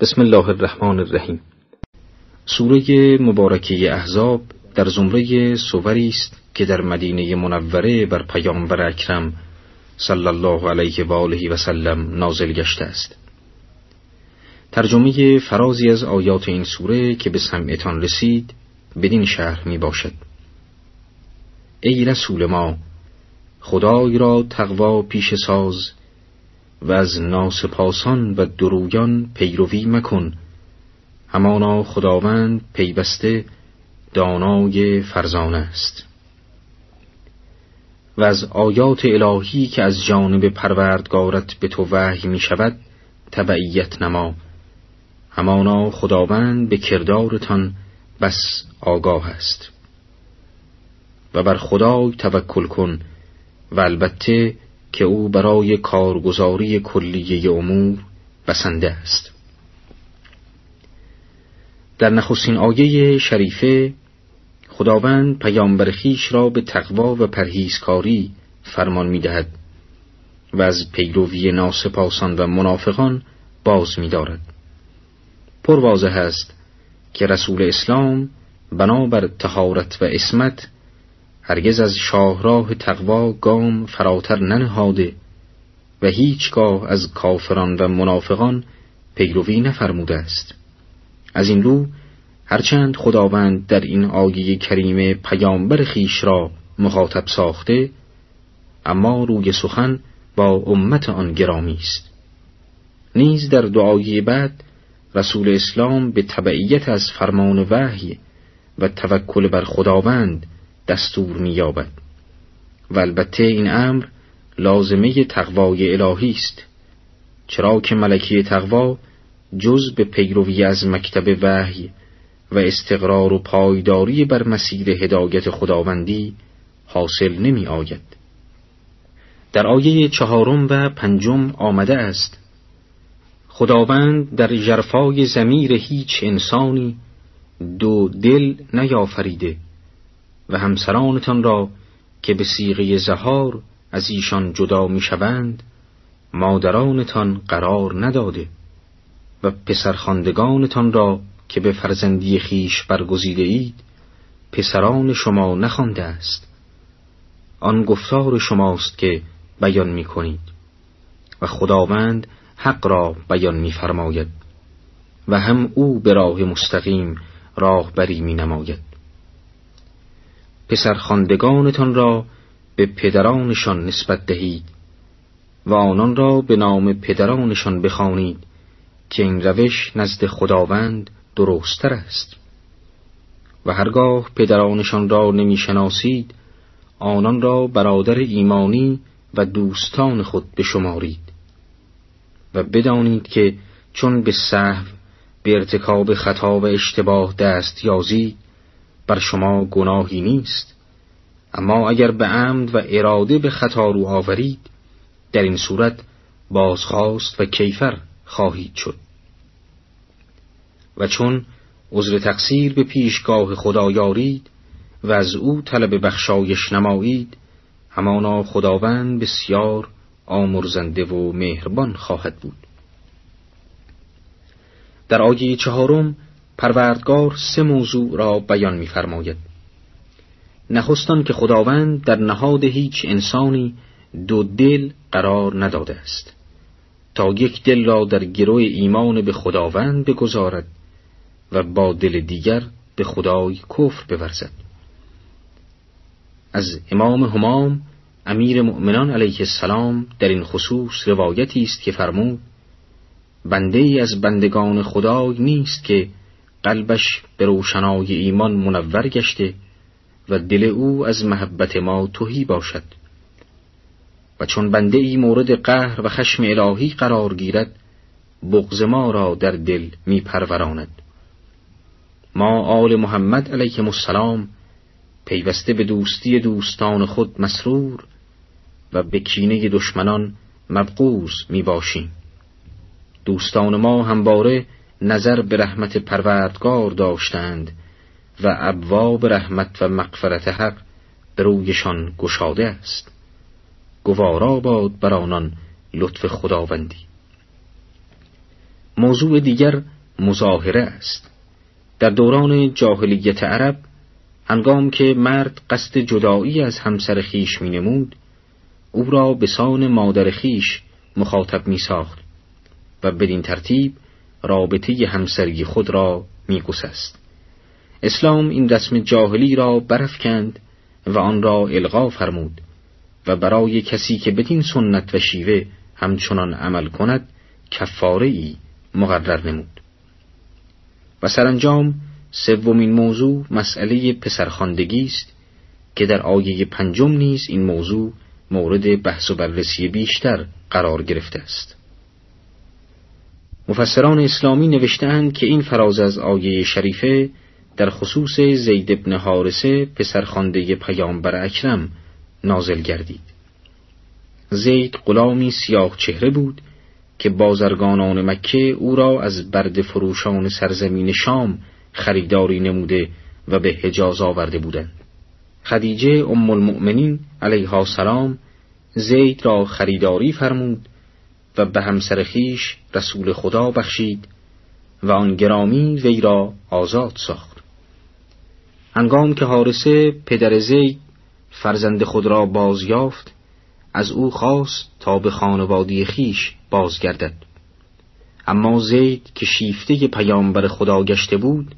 بسم الله الرحمن الرحیم. سوره مبارکه احزاب در زمره سوری است که در مدینه منوره بر پیامبر اکرم صلی الله علیه و آله و سلم نازل گشته است. ترجمه فرازی از آیات این سوره که به سمعتان رسید بدین شهر می باشد. ای رسول ما خدای را تقوا پیش ساز و از ناسپاسان و درویان پیروی مکن. همانا خداوند پیوسته دانای فرزانه است. و از آیات الهی که از جانب پروردگارت به تو وحی می شود تبعیت نما. همانا خداوند به کردارتان بس آگاه است. و بر خدای توکل کن و البته که او برای کارگزاری کلیه امور بسنده است در نخستین آیه شریفه خداوند پیامبر خیش را به تقوا و پرهیزکاری فرمان می‌دهد و از پیروی ناسپاسان و منافقان باز می‌دارد. پر واضح است که رسول اسلام بنابر تهارت و اسمت هرگز از شاهراه تقوا گام فراتر ننهاده و هیچگاه از کافران و منافقان پیروی نفرموده است. از این رو هرچند خداوند در این آیه کریم پیامبر خیش را مخاطب ساخته اما روی سخن با امت آن گرامی است. نیز در دعای بعد رسول اسلام به تبعیت از فرمان وحی و توکل بر خداوند دستور می‌یابد. و البته این امر لازمه تقوای الهی است. چرا که ملکی تقوا جز به پیروی از مکتب وحی و استقرار و پایداری بر مسیر هدایت خداوندی حاصل نمی آید. در آیه چهارم و پنجم آمده است خداوند در جرفای زمیر هیچ انسانی دو دل نیافریده. و همسرانتان را که به سیغه زهار از ایشان جدا می‌شوند مادرانتان قرار نداده و پسرخواندگانتان را که به فرزندی خیش برگزیده اید پسران شما نخوانده است. آن گفتار شماست که بیان می کنید و خداوند حق را بیان می فرماید و هم او به راه مستقیم راهبری می نماید پسرخواندگانتان را به پدرانشان نسبت دهید و آنان را به نام پدرانشان بخوانید که این روش نزد خداوند درستتر است. و هرگاه پدرانشان را نمی‌شناسید آنان را برادر ایمانی و دوستان خود بشمارید و بدانید که چون به صحو به ارتکاب خطا و اشتباه دست یازید بر شما گناهی نیست. اما اگر به عمد و اراده به خطا رو آورید در این صورت بازخواست و کیفر خواهید شد. و چون عذر تقصیر به پیشگاه خدا یارید و از او طلب بخشایش نمایید همانا خداوند بسیار آمرزنده و مهربان خواهد بود. در آیه چهارم پروردگار سه موضوع را بیان می‌فرماید. نخستان که خداوند در نهاد هیچ انسانی دو دل قرار نداده است تا یک دل را در گروه ایمان به خداوند بگذارد و با دل دیگر به خدای کفر بورزد از امام همام امیر مؤمنان علیه السلام در این خصوص روایتی است که فرمود بنده ای از بندگان خدای نیست که قلبش به روشنای ایمان منور گشته و دل او از محبت ما توهی باشد. و چون بنده ای مورد قهر و خشم الهی قرار گیرد بغض ما را در دل می پروراند. ما آل محمد علیه السلام پیوسته به دوستی دوستان خود مسرور و به کینه دشمنان مبغوز می باشیم. دوستان ما همواره نظر به رحمت پروردگار داشتند و ابواب رحمت و مغفرت حق به رویشان گشاده است. گوارا باد بر آنان لطف خداوندی. موضوع دیگر مظاهره است. در دوران جاهلیت عرب هنگام که مرد قصد جدایی از همسر خیش می نمود او را به سان مادر خیش مخاطب می ساخت و بدین ترتیب رابطه همسری خود را می گسست. اسلام این رسم جاهلی را کند و آن را الغا فرمود و برای کسی که بدین سنت و شیوه همچنان عمل کند کفاره ای مقرر نمود و سرانجام سومین موضوع مسئله پسرخواندگی است که در آیه پنجم نیز این موضوع مورد بحث و بررسی بیشتر قرار گرفته است مفسران اسلامی نوشتهاند که این فراز از آیه شریفه در خصوص زید ابن حارسه پسرخوانده پیامبر اکرم نازل گردید. زید غلامی سیاه چهره بود که بازرگانان مکه او را از برد فروشان سرزمین شام خریداری نموده و به حجاز آورده بودند. خدیجه ام المؤمنین علیها سلام زید را خریداری فرمود و به همسر خیش رسول خدا بخشید و آن گرامی وی را آزاد ساخت. هنگام که حارسه پدر زید فرزند خود را بازیافت از او خواست تا به خانوادی خیش بازگردد. اما زید که شیفته پیامبر خدا گشته بود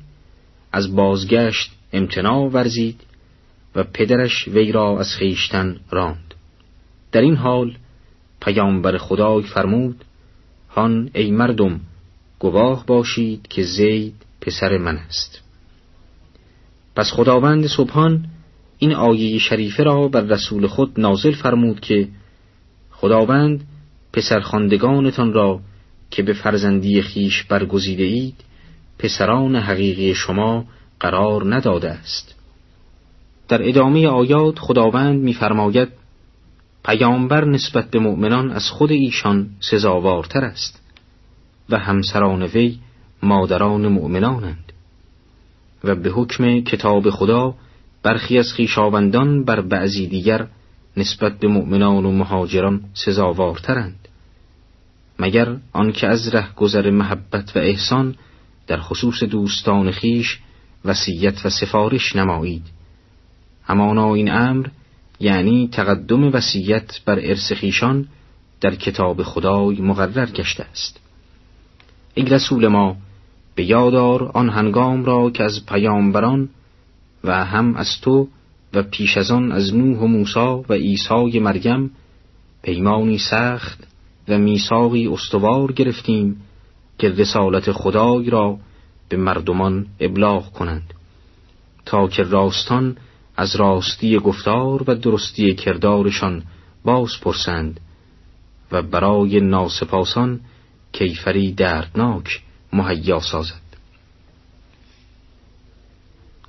از بازگشت امتناع ورزید و پدرش وی را از خیشتن راند. در این حال پیامبر خدای فرمود هان ای مردم گواه باشید که زید پسر من است. پس خداوند سبحان این آیه شریفه را بر رسول خود نازل فرمود که خداوند پسرخواندگانتان را که به فرزندی خیش برگزیده اید پسران حقیقی شما قرار نداده است. در ادامه آیات خداوند می‌فرماید پیامبر نسبت به مؤمنان از خود ایشان سزاوارتر است و همسران وی مادران مؤمنانند و به حکم کتاب خدا برخی از خیشاوندان بر بعضی دیگر نسبت به مؤمنان و مهاجران سزاوارترند مگر آنکه از ره گذر محبت و احسان در خصوص دوستان خیش وصیت و سفارش نمایید. همانا این امر یعنی تقدم وصیت بر ارث خیشان در کتاب خدای مقرر گشته است. ای رسول ما به یادار آن هنگام را که از پیامبران و هم از تو و پیش از آن از نوح و موسی و عیسی مریم پیمانی سخت و میثاقی استوار گرفتیم که رسالت خدای را به مردمان ابلاغ کنند تا که راستان از راستی گفتار و درستی کردارشان باز پرسند و برای ناسپاسان کیفری دردناک مهیا سازد.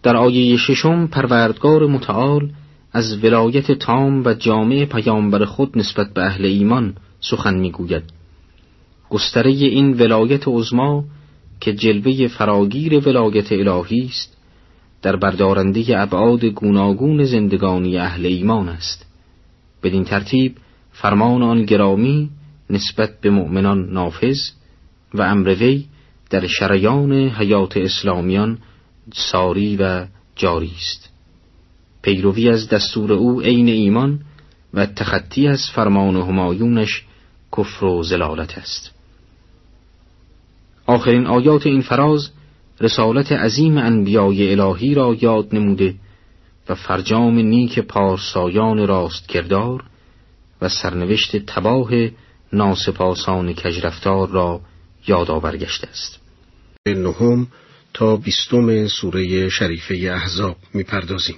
در آیه ششم پروردگار متعال از ولایت تام و جامع پیامبر خود نسبت به اهل ایمان سخن می‌گوید. گستره این ولایت عظما که جلوه فراگیر ولایت الهی است در بردارنده ابعاد گوناگون زندگانی اهل ایمان است. بدین ترتیب فرمان آن گرامی نسبت به مؤمنان نافذ و امر وی در شریان حیات اسلامیان ساری و جاری است. پیروی از دستور او عین ایمان و تخطی از فرمان همایونش کفر و زلالت است. آخرین آیات این فراز رسالت عظیم انبیای الهی را یاد نموده و فرجام نیک پارسایان راست کردار و سرنوشت تباه ناسپاسان کجرفتار را یاد گشته است. نهم تا بیستم سوره شریفه احزاب می‌پردازیم.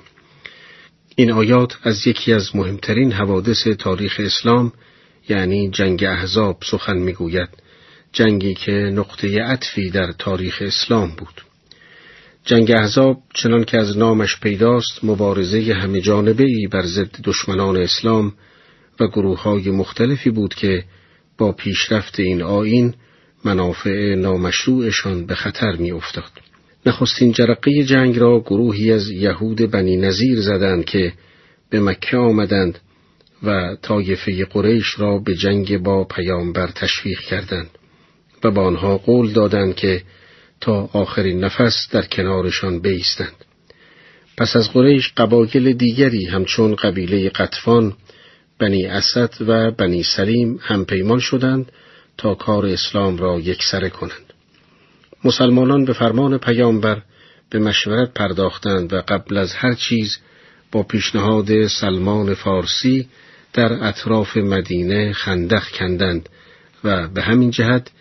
این آیات از یکی از مهمترین حوادث تاریخ اسلام یعنی جنگ احزاب سخن می‌گوید. جنگی که نقطه عطفی در تاریخ اسلام بود جنگ احزاب چنان که از نامش پیداست مبارزه همه جانبه ای بر ضد دشمنان اسلام و گروه های مختلفی بود که با پیشرفت این آین منافع نامشروعشان به خطر می افتاد. نخستین جرقه جنگ را گروهی از یهود بنی نظیر زدند که به مکه آمدند و طایفه قریش را به جنگ با پیامبر تشویق کردند و با آنها قول دادند که تا آخرین نفس در کنارشان بیستند. پس از قریش قبایل دیگری همچون قبیله قطفان، بنی اسد و بنی سلیم هم پیمان شدند تا کار اسلام را یکسره کنند. مسلمانان به فرمان پیامبر به مشورت پرداختند و قبل از هر چیز با پیشنهاد سلمان فارسی در اطراف مدینه خندق کندند و به همین جهت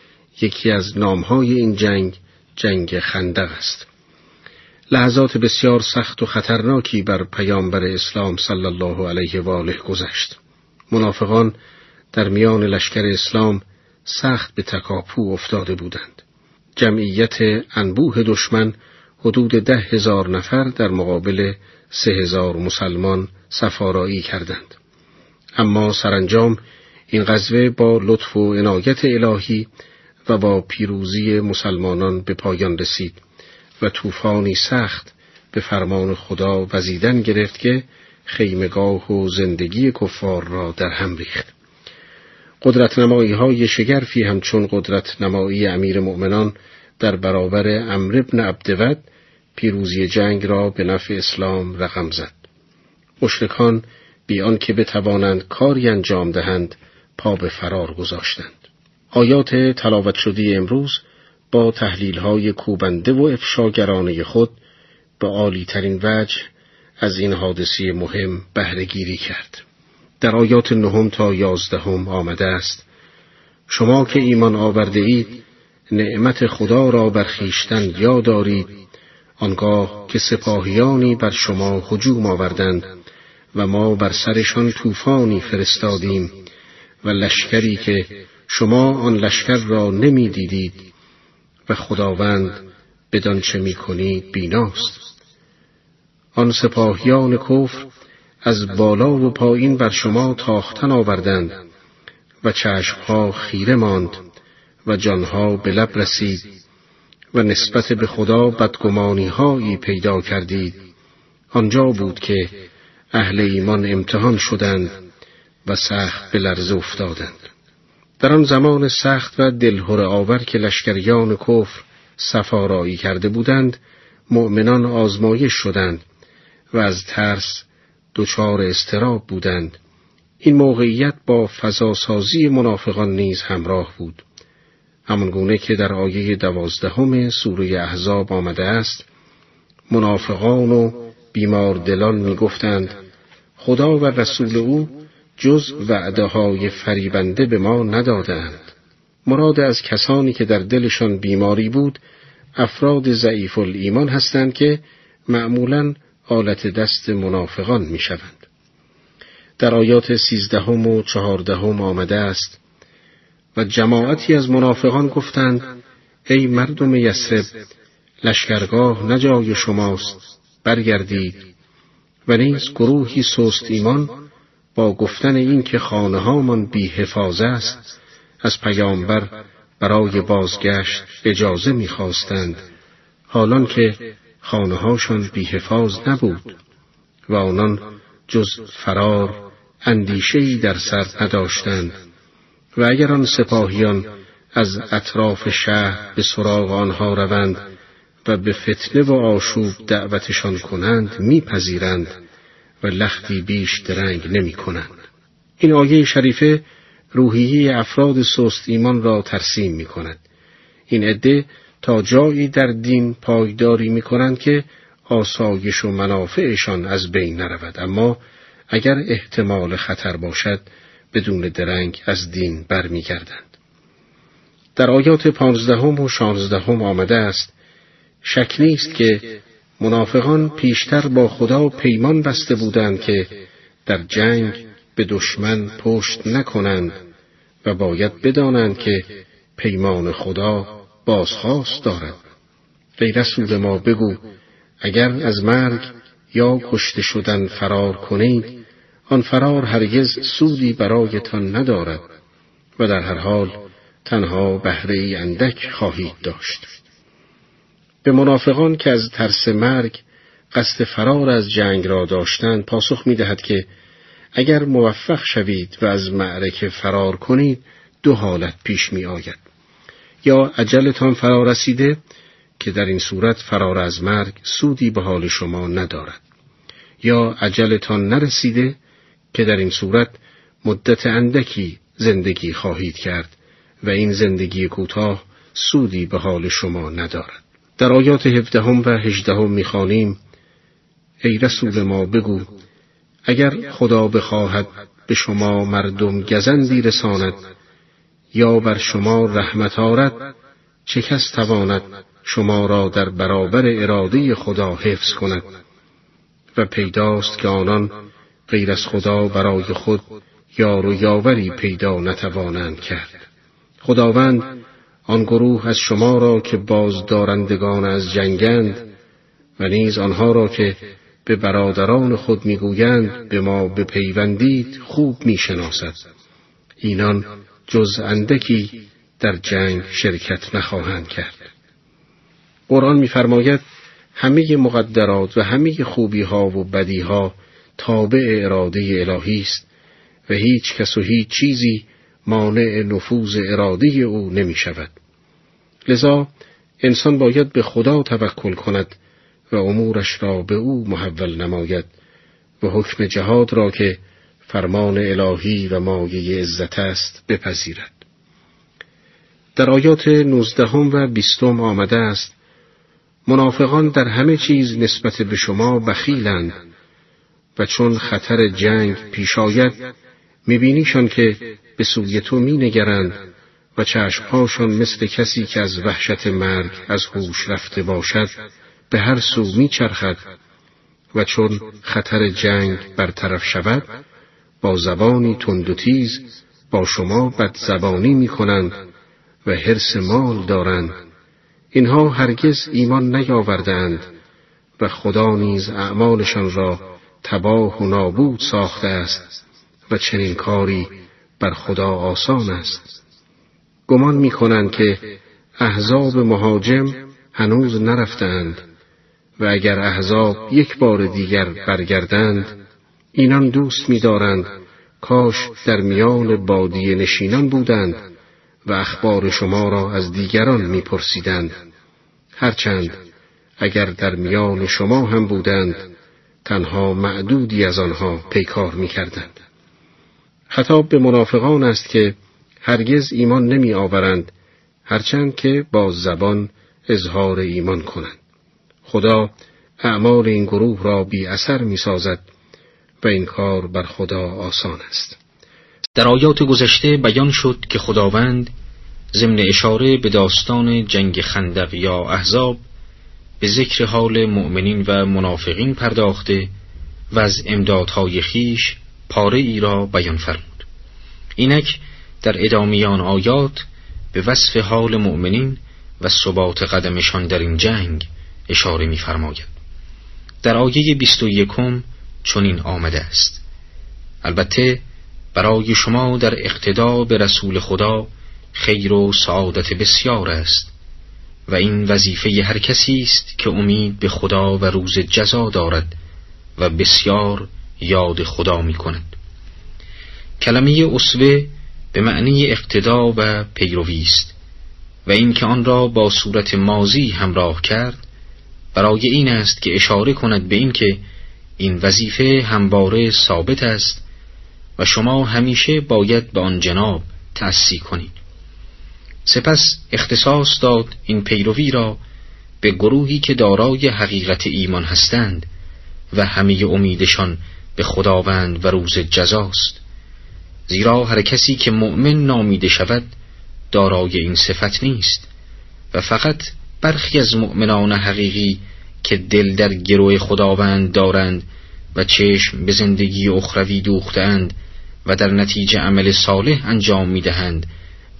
یکی از نامهای این جنگ جنگ خندق است. لحظات بسیار سخت و خطرناکی بر پیامبر اسلام صلی الله علیه و آله گذشت. منافقان در میان لشکر اسلام سخت به تکاپو افتاده بودند. جمعیت انبوه دشمن حدود ده هزار نفر در مقابل سه هزار مسلمان سفارایی کردند. اما سرانجام این غزوه با لطف و عنایت الهی و با پیروزی مسلمانان به پایان رسید و طوفانی سخت به فرمان خدا وزیدن گرفت که خیمگاه و زندگی کفار را در هم ریخت. قدرت نمایی های شگرفی همچون قدرت نمایی امیر مؤمنان در برابر امر ابن عبدود پیروزی جنگ را به نفع اسلام رقم زد. مشرکان بیان که بتوانند کاری انجام دهند پا به فرار گذاشتند. آیات تلاوت شده امروز با تحلیل های کوبنده و افشاگرانه خود به عالی ترین وجه از این حادثی مهم بهرهگیری کرد. در آیات نهم تا یازدهم آمده است شما که ایمان آورده اید نعمت خدا را برخیشتن یاد دارید آنگاه که سپاهیانی بر شما هجوم آوردند و ما بر سرشان طوفانی فرستادیم و لشکری که شما آن لشکر را نمی دیدید و خداوند بدان چه می کنید بیناست. آن سپاهیان کفر از بالا و پایین بر شما تاختن آوردند و چشمها خیره ماند و جانها به لب رسید و نسبت به خدا بدگمانی هایی پیدا کردید. آنجا بود که اهل ایمان امتحان شدند و سخت به لرزه افتادند. در آن زمان سخت و دلهور آور که لشکریان کفر سفارایی کرده بودند مؤمنان آزمایش شدند و از ترس دچار استراب بودند. این موقعیت با فضاسازی منافقان نیز همراه بود. همانگونه که در آیه دوازدهم سوره احزاب آمده است منافقان و بیمار دلان می گفتند خدا و رسول او جز وعده های فریبنده به ما ندادند. مراد از کسانی که در دلشان بیماری بود افراد ضعیف ایمان هستند که معمولا آلت دست منافقان می شوند. در آیات سیزدهم و چهاردهم آمده است و جماعتی از منافقان گفتند ای مردم یسرب لشکرگاه نجای شماست برگردید و نیز گروهی سست ایمان با گفتن این که خانه هامان بی حفاظ است از پیامبر برای بازگشت اجازه می‌خواستند حالان که خانه هاشان بی حفاظ نبود و آنان جز فرار اندیشهی در سر نداشتند و اگر آن سپاهیان از اطراف شهر به سراغ آنها روند و به فتنه و آشوب دعوتشان کنند میپذیرند. و لختی بیش درنگ نمی کنند. این آیه شریفه روحیه افراد سست ایمان را ترسیم می کند. این عده تا جایی در دین پایداری می کنند که آسایش و منافعشان از بین نرود اما اگر احتمال خطر باشد بدون درنگ از دین برمیگردند. در آیات پانزدهم و شانزدهم آمده است شک نیست که منافقان پیشتر با خدا پیمان بسته بودند که در جنگ به دشمن پشت نکنند و باید بدانند که پیمان خدا بازخواست دارد. ای رسول ما بگو اگر از مرگ یا کشته شدن فرار کنید آن فرار هرگز سودی برایتان ندارد و در هر حال تنها بهره اندک خواهید داشت. به منافقان که از ترس مرگ قصد فرار از جنگ را داشتند پاسخ می دهد که اگر موفق شوید و از معرکه فرار کنید دو حالت پیش می آید. یا عجلتان فرا رسیده که در این صورت فرار از مرگ سودی به حال شما ندارد یا عجلتان نرسیده که در این صورت مدت اندکی زندگی خواهید کرد و این زندگی کوتاه سودی به حال شما ندارد در آیات هفدهم و هجدهم می‌خوانیم ای رسول ما بگو اگر خدا بخواهد به شما مردم گزندی رساند یا بر شما رحمت آرد چه کس تواند شما را در برابر اراده خدا حفظ کند؟ و پیداست که آنان غیر از خدا برای خود یار و یاوری پیدا نتوانند کرد. خداوند آن گروه از شما را که بازدارندگان از جنگند و نیز آنها را که به برادران خود می‌گویند به ما بپیوندید خوب می‌شناسد. اینان جز اندکی در جنگ شرکت نخواهند کرد. قرآن میفرماید همه مقدرات و همه خوبی ها و بدی ها تابع اراده الهی است و هیچ کس و هیچ چیزی مانع نفوذ اراده او نمی شود. لذا انسان باید به خدا توکل کند و امورش را به او محول نماید و حکم جهاد را که فرمان الهی و مایه عزت است بپذیرد. در آیات نوزدهم و بیستم آمده است منافقان در همه چیز نسبت به شما بخیلند و چون خطر جنگ پیش آید میبینیشان که به سوی تو مینگرند و چشمهاشان مثل کسی که از وحشت مرگ از هوش رفته باشد به هر سو میچرخد و چون خطر جنگ برطرف شود با زبانی تند و تیز با شما بد زبانی می کنند و حرس مال دارند. اینها هرگز ایمان نیاوردند و خدا نیز اعمالشان را تباه و نابود ساخته است و چنین کاری بر خدا آسان است. گمان می کنند که احزاب مهاجم هنوز نرفتند و اگر احزاب یک بار دیگر برگردند اینان دوست می‌دارند. کاش در میان بادی نشینان بودند و اخبار شما را از دیگران میپرسیدند. هرچند اگر در میان شما هم بودند تنها معدودی از آنها پیکار می‌کردند. خطاب به منافقان است که هرگز ایمان نمی آورند هرچند که با زبان اظهار ایمان کنند. خدا اعمال این گروه را بی اثر می سازد و این کار بر خدا آسان است. در آیات گذشته بیان شد که خداوند ضمن اشاره به داستان جنگ خندق یا احزاب به ذکر حال مؤمنین و منافقین پرداخته و از امدادهای خیش پاره ای را بیان فرمود. اینک در ادامیان آیات به وصف حال مؤمنین و ثبات قدمشان در این جنگ اشاره می‌فرماید. در آیه بیست و یکم چنین آمده است. البته برای شما در اقتدا به رسول خدا خیر و سعادت بسیار است و این وظیفه هر کسی است که امید به خدا و روز جزا دارد و بسیار یاد خدا می کند کلمه اصوه به معنی اقتدا و پیروی است و اینکه آن را با صورت مازی همراه کرد برای این است که اشاره کند به اینکه این وظیفه همواره ثابت است و شما همیشه باید به آن جناب تأسی کنید. سپس اختصاص داد این پیروی را به گروهی که دارای حقیقت ایمان هستند و همه امیدشان به خداوند و روز جزاست. زیرا هر کسی که مؤمن نامیده شود دارای این صفت نیست. و فقط برخی از مؤمنان حقیقی که دل در گروه خداوند دارند و چشم به زندگی اخروی دوختند و در نتیجه عمل صالح انجام می دهند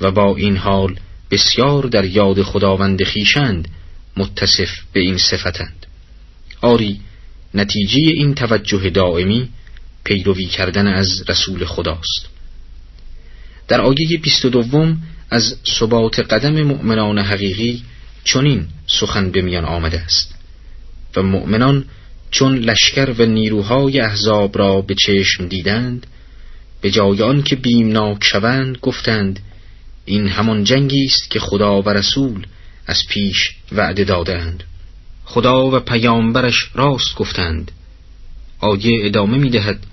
و با این حال بسیار در یاد خداوند خیشند متصف به این صفتند. آری نتیجه این توجه دائمی پیروی کردن از رسول خداست. در آیه بیست دوم از ثبات قدم مؤمنان حقیقی چنین سخن به میان آمده است و مؤمنان چون لشکر و نیروهای احزاب را به چشم دیدند به جای آن که بیمناک شوند گفتند این همان جنگی است که خدا و رسول از پیش وعده دادند خدا و پیامبرش راست گفتند. آیه ادامه می دهد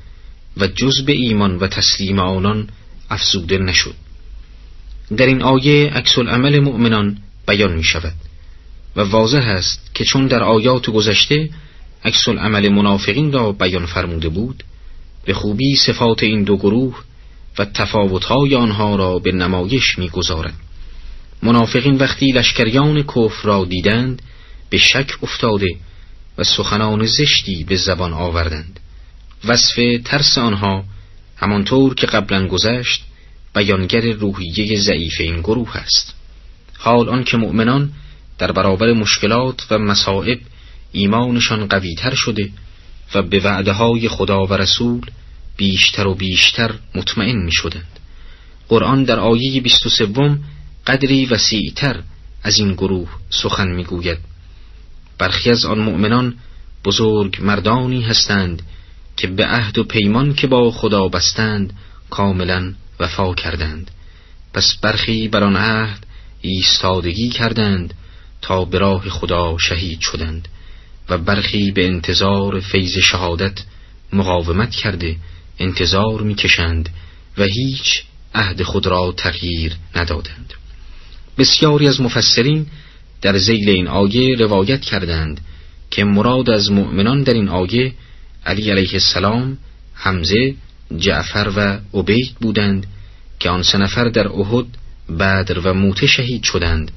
و جز به ایمان و تسلیم آنان افزوده نشد. در این آیه عکس عمل مؤمنان بیان می شود و واضح است که چون در آیات گذشته عکس عمل منافقین را بیان فرموده بود به خوبی صفات این دو گروه و تفاوتهای آنها را به نمایش می‌گذارد منافقین وقتی لشکریان کفر را دیدند به شک افتاده و سخنان زشتی به زبان آوردند وصف ترس آنها همانطور که قبلا گذشت بیانگر روحیه ضعیف این گروه است حال آنکه مؤمنان در برابر مشکلات و مصائب ایمانشان قویتر شده و به وعده های خدا و رسول بیشتر و بیشتر مطمئن می شدند. قرآن در آیه 23 قدری وسیعتر از این گروه سخن می گوید. برخی از آن مؤمنان بزرگ مردانی هستند که به عهد و پیمان که با خدا بستند کاملا وفا کردند. پس برخی بر آن عهد ایستادگی کردند تا به راه خدا شهید شدند و برخی به انتظار فیض شهادت مقاومت کرده انتظار می‌کشند و هیچ عهد خود را تغییر ندادند. بسیاری از مفسرین در زیل این آیه روایت کردند که مراد از مؤمنان در این آیه علی علیه السلام حمزه جعفر و عبید بودند که آن سه نفر در احد بدر و موته شهید شدند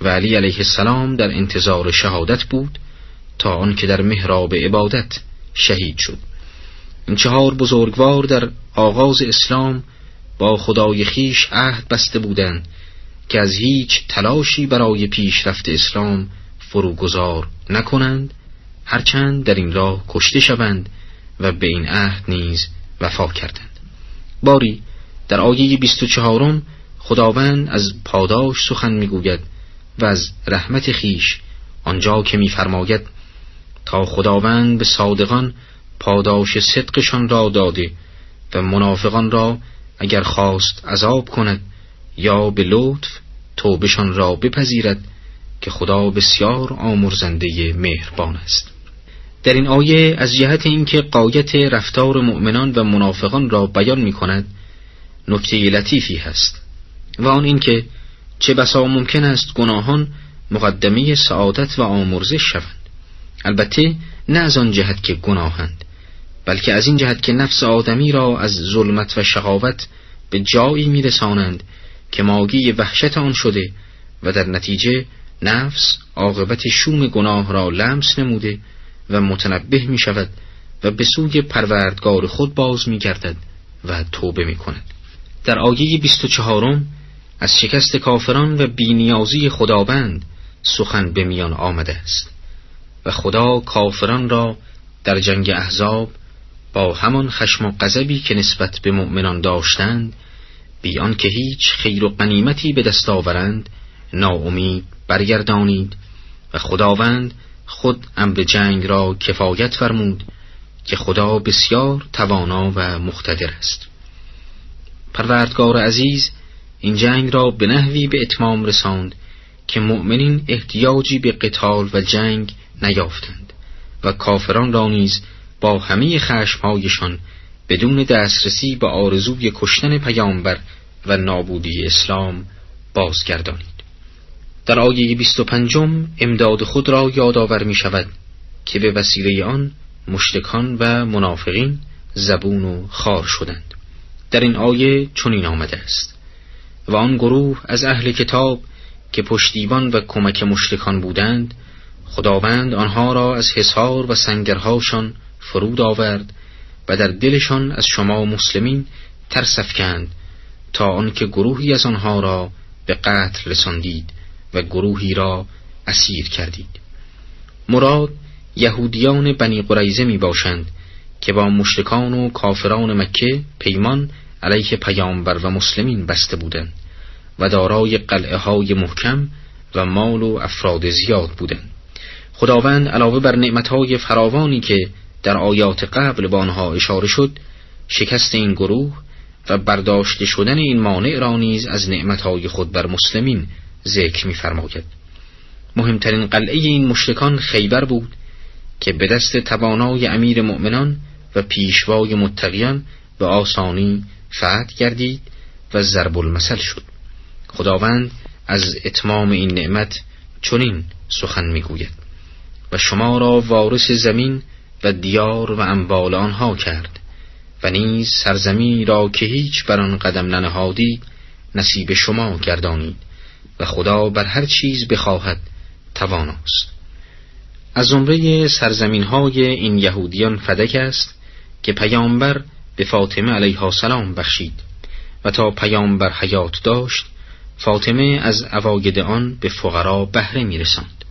و علی علیه السلام در انتظار شهادت بود تا آنکه در محراب عبادت شهید شد. این چهار بزرگوار در آغاز اسلام با خدای خیش عهد بسته بودند که از هیچ تلاشی برای پیشرفت اسلام فروگذار نکنند هرچند در این راه کشته شوند و به این عهد نیز وفا کردند. باری در آیه 24 خداوند از پاداش سخن می‌گوید و از رحمت خیش آنجا که میفرماید تا خداوند به صادقان پاداش صدقشان را داده و منافقان را اگر خواست عذاب کند یا به لطف توبشان را بپذیرد که خدا بسیار آمرزنده مهربان است. در این آیه از جهت اینکه قایت رفتار مؤمنان و منافقان را بیان می کند نکته لطیفی هست و آن اینکه چه بسا ممکن است گناهان مقدمه سعادت و آمرزش شوند. البته نه از آن جهت که گناهند بلکه از این جهت که نفس آدمی را از ظلمت و شقاوت به جایی میرسانند که ماگی وحشت آن شده و در نتیجه نفس عاقبت شوم گناه را لمس نموده و متنبه می شود و به سوی پروردگار خود باز می گردد و توبه می کند. در آیه 24 از شکست کافران و بینیازی خداوند سخن به میان آمده است و خدا کافران را در جنگ احزاب با همان خشم و غضبی که نسبت به مؤمنان داشتند بیان که هیچ خیر و قنیمتی به دست آورند ناامید برگردانید و خداوند خود امر جنگ را کفایت فرمود که خدا بسیار توانا و مختدر است. پروردگار عزیز این جنگ را به نحوی به اتمام رساند که مؤمنین احتیاجی به قتال و جنگ نیافتند و کافران را نیز با همه خشمهایشان بدون دسترسی به آرزوی کشتن پیامبر و نابودی اسلام بازگردانید. در آیه 25 امداد خود را یادآور می شود که به وسیله آن مشتکان و منافقین زبون و خار شدند. در این آیه چنین آمده است. و آن گروه از اهل کتاب که پشتیبان و کمک مشتکان بودند خداوند آنها را از حصار و سنگرهاشان فرود آورد و در دلشان از شما مسلمین ترس افکند تا آنکه گروهی از آنها را به قتل رساندید و گروهی را اسیر کردید. مراد یهودیان بنی قریزه می باشند که با مشرکان و کافران مکه پیمان علیه پیامبر و مسلمین بسته بودند و دارای قلعه های محکم و مال و افراد زیاد بودند. خداوند علاوه بر نعمتهای فراوانی که در آیات قبل با آنها اشاره شد شکست این گروه و برداشته شدن این مانع را نیز از نعمتهای خود بر مسلمین ذکر می‌فرماید. مهمترین قلعه این مشرکان خیبر بود که به دست توانای امیر مؤمنان و پیشوای متقیان به آسانی فتح گردید و ضرب المثل شد. خداوند از اتمام این نعمت چنین سخن می‌گوید. و شما را وارث زمین و دیار و اموال آنها کرد و نیز سرزمین را که هیچ بر آن قدم ننهادی نصیب شما گردانید و خدا بر هر چیز بخواهد تواناست. از زمره سرزمین های این یهودیان فدک است که پیامبر به فاطمه علیها سلام بخشید و تا پیامبر حیات داشت فاطمه از اواید آن به فقرا بهره میرساند.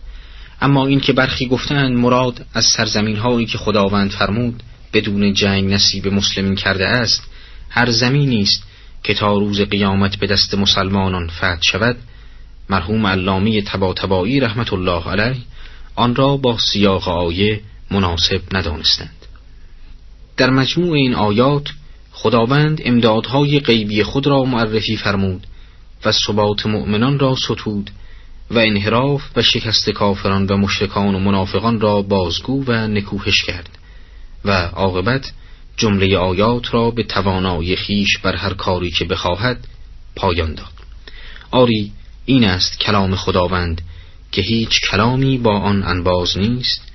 اما این که برخی گفتند مراد از سرزمین هایی که خداوند فرمود بدون جنگ نصیب مسلمین کرده است هر زمینی است که تا روز قیامت به دست مسلمانان فتح شود مرحوم علامی تبا رحمت الله علیه آن را با سیاق آیه مناسب ندانستند. در مجموع این آیات خداوند امدادهای غیبی خود را معرفی فرمود و ثبات مؤمنان را ستود و انحراف و شکست کافران و مشرکان و منافقان را بازگو و نکوهش کرد و عاقبت جمله آیات را به توانایی خیش بر هر کاری که بخواهد پایان داد. آری این است کلام خداوند که هیچ کلامی با آن انباز نیست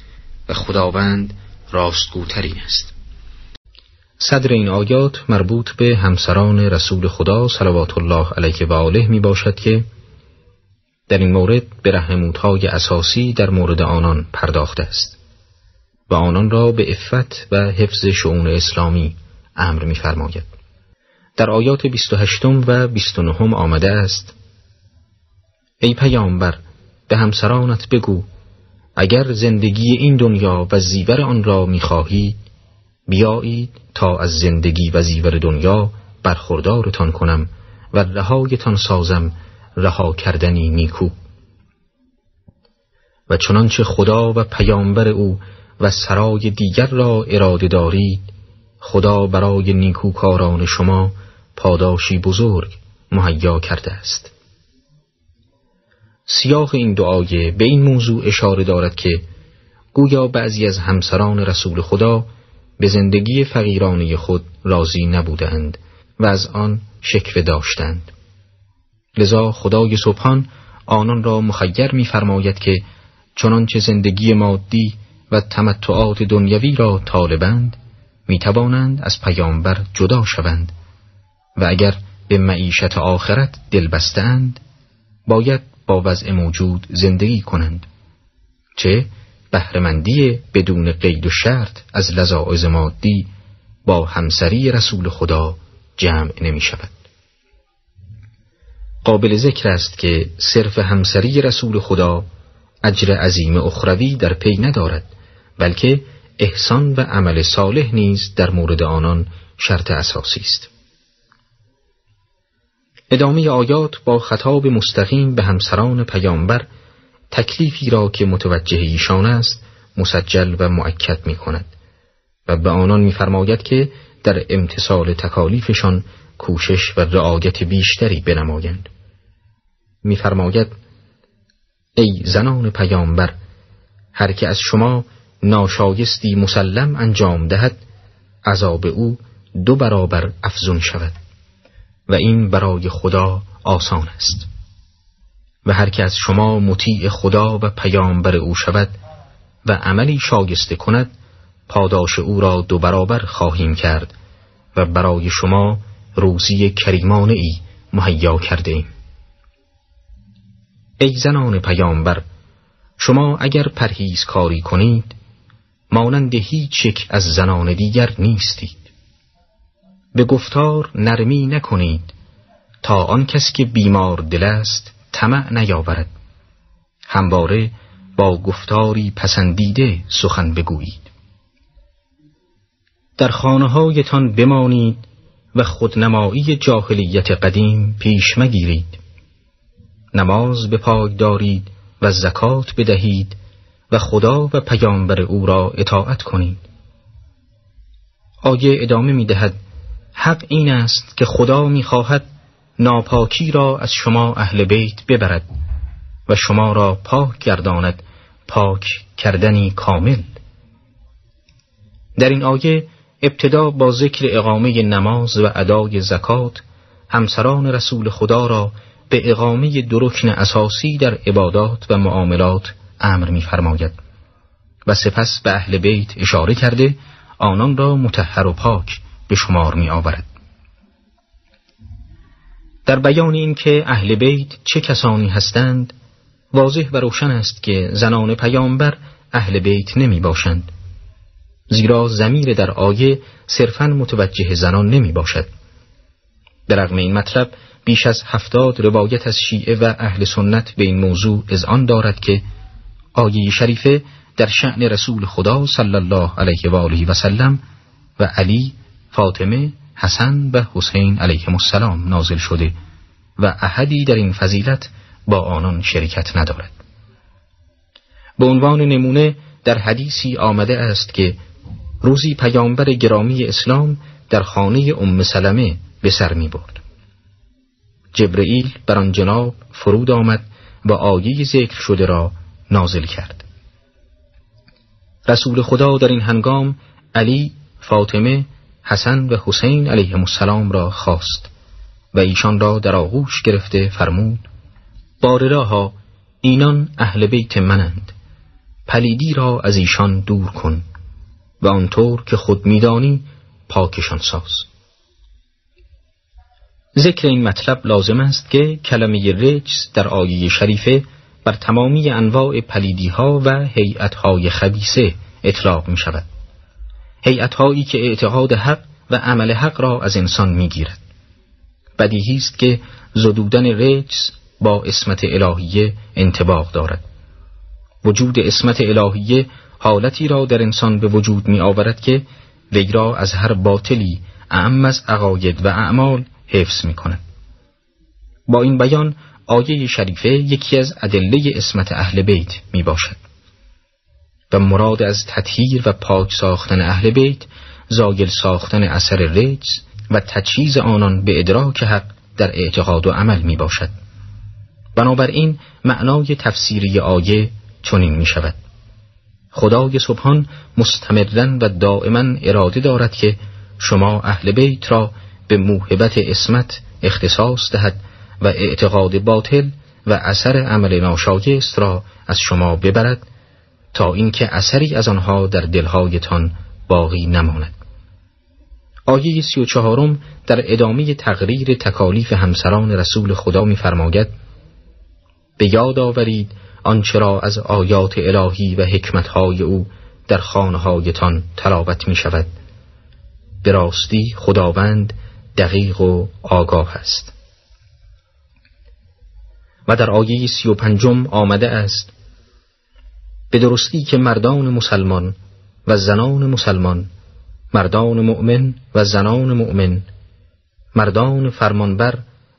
و خداوند راستگوترین است. صدر این آیات مربوط به همسران رسول خدا صلوات الله علیه و آله می باشد که در این مورد به رحموتهای اساسی در مورد آنان پرداخته است و آنان را به افت و حفظ شعون اسلامی امر می‌فرماید. در آیات 28 و 29 آمده است ای پیامبر به همسرانت بگو اگر زندگی این دنیا و زیور آن را می‌خواهید بیایید تا از زندگی و زیور دنیا برخوردارتان کنم و رهایتان سازم رها کردنی نیکو. و چنانچه خدا و پیامبر او و سرای دیگر را اراده دارید خدا برای نیکوکاران شما پاداشی بزرگ مهیا کرده است. سیاق این دعای به این موضوع اشاره دارد که گویا بعضی از همسران رسول خدا به زندگی فقیرانه خود راضی نبودند و از آن شکوه داشتند. لذا خدای سبحان آنان را مخیر می‌فرماید که چنانچه زندگی مادی و تمتعات دنیوی را طالبند می توانند از پیامبر جدا شوند و اگر به معیشت آخرت دل بستند باید با وضع موجود زندگی کنند. چه بهرهمندی بدون قید و شرط از لذاعز مادی با همسری رسول خدا جمع نمی شود قابل ذکر است که صرف همسری رسول خدا اجر عظیم اخروی در پی ندارد بلکه احسان و عمل صالح نیز در مورد آنان شرط اساسی است. ادامه آیات با خطاب مستقیم به همسران پیامبر تکلیفی را که متوجه ایشان است مسجل و معکد می کند و به آنان میفرماید که در امتصال تکالیفشان کوشش و رعایت بیشتری بنمایند. میفرماید ای زنان پیامبر هر که از شما ناشایستی مسلم انجام دهد عذاب او دو برابر افزون شود و این برای خدا آسان است و هر که از شما مطیع خدا و پیامبر او شود و عملی شایسته کند پاداش او را دو برابر خواهیم کرد و برای شما روزی کریمانه ای مهیا کرده ایم. ای زنان پیامبر شما اگر پرهیز کاری کنید مانند هیچ یک از زنان دیگر نیستید. به گفتار نرمی نکنید تا آن کس که بیمار دل است طمع نیاورد. همواره با گفتاری پسندیده سخن بگویید. در خانه هایتان بمانید و خودنمایی جاهلیت قدیم پیش مگیرید. نماز به پای دارید و زکات بدهید و خدا و پیامبر او را اطاعت کنید. آیه ادامه می دهد حق این است که خدا می‌خواهد ناپاکی را از شما اهل بیت ببرد و شما را پاک گرداند پاک کردنی کامل. در این آیه ابتدا با ذکر اقامه نماز و ادای زکات همسران رسول خدا را به اقامه درکن اساسی در عبادات و معاملات امر می‌فرماید و سپس به اهل بیت اشاره کرده آنان را متحر و پاک به شمار می آورد. در بیان این که اهل بیت چه کسانی هستند واضح و روشن است که زنان پیامبر اهل بیت نمی باشند زیرا زمیر در آیه صرفا متوجه زنان نمی باشد در رغم این مطلب بیش از هفتاد روایت از شیعه و اهل سنت به این موضوع از آن دارد که آیه شریفه در شعن رسول خدا صلی الله علیه و آله و سلم و علی، فاطمه، حسن و حسین علیهم السلام نازل شده و احدی در این فضیلت با آنان شرکت ندارد. به عنوان نمونه در حدیثی آمده است که روزی پیامبر گرامی اسلام در خانه ام سلمه به سر می برد. جبرئیل بر آن جناب فرود آمد و آیه ذکر شده را نازل کرد. رسول خدا در این هنگام علی، فاطمه، حسن و حسین علیهم السلام را خواست و ایشان را در آغوش گرفته فرمود بارراها اینان اهل بیت منند پلیدی را از ایشان دور کن و آنطور که خود میدانی پاکشان ساز ذکر این مطلب لازم است که کلمه رجس در آیه شریفه بر تمامی انواع پلیدی ها و هیئت های خبیسه اطلاق می شود هیئت هایی که اعتقاد حق و عمل حق را از انسان می گیرد بدیهی است که زدودن رجس با اسمت الهیه انتباق دارد. وجود اسمت الهیه حالتی را در انسان به وجود می آورد که وی را از هر باطلی اعم از عقاید و اعمال حفظ می کند. با این بیان آیه شریفه یکی از ادله اسمت اهل بیت می باشد و مراد از تطهیر و پاک ساختن اهل بیت زاگل ساختن اثر رجز و تجهیز آنان به ادراک حق در اعتقاد و عمل می باشد بنابراین معنای تفسیری آیه چنین می شود خدای سبحان مستمرن و دائما اراده دارد که شما اهل بیت را به موهبت اسمت اختصاص دهد و اعتقاد باطل و اثر عمل ناشایست را از شما ببرد تا اینکه اثری از آنها در دلهایتان باقی نماند. آیه سی و چهارم در ادامه تقریر تکالیف همسران رسول خدا می‌فرماید به یاد آورید آنچه را از آیات الهی و حکمتهای او در خانهایتان تلاوت می شود به راستی خداوند دقیق و آگاه است. و در آیه سی و پنجم آمده است به درستی که مردان مسلمان و زنان مسلمان مردان مؤمن و زنان مؤمن مردان فرمانبر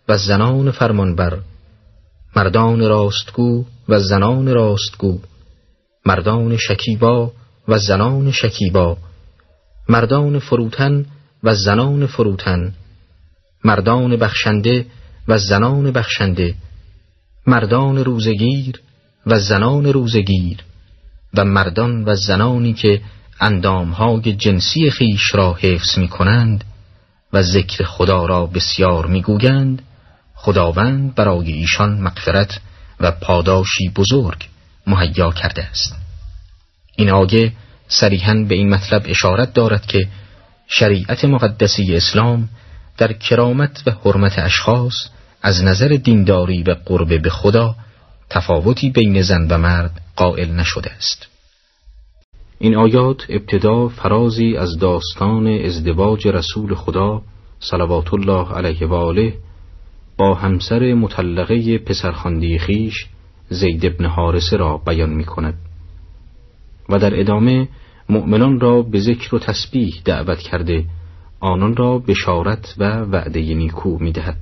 و زنان فرمانبر مردان راستگو و زنان راستگو مردان شکیبا و زنان شکیبا مردان فروتن و زنان فروتن مردان بخشنده و زنان بخشنده مردان روزگیر و زنان روزگیر و مردان و زنانی که اندامهای جنسی خیش را حفظ می کنند و ذکر خدا را بسیار می گویند خداوند برای ایشان مغفرت و پاداشی بزرگ مهیا کرده است. این آیه صریحا به این مطلب اشارت دارد که شریعت مقدسی اسلام در کرامت و حرمت اشخاص از نظر دینداری و قرب به خدا تفاوتی بین زن و مرد قائل نشده است. این آیات ابتدا فرازی از داستان ازدواج رسول خدا صلوات الله علیه و آله با همسر مطلقه پسرخاندی خیش زید ابن حارسه را بیان می کند و در ادامه مؤمنان را به ذکر و تسبیح دعوت کرده آنان را بشارت و وعده نیکو می دهد.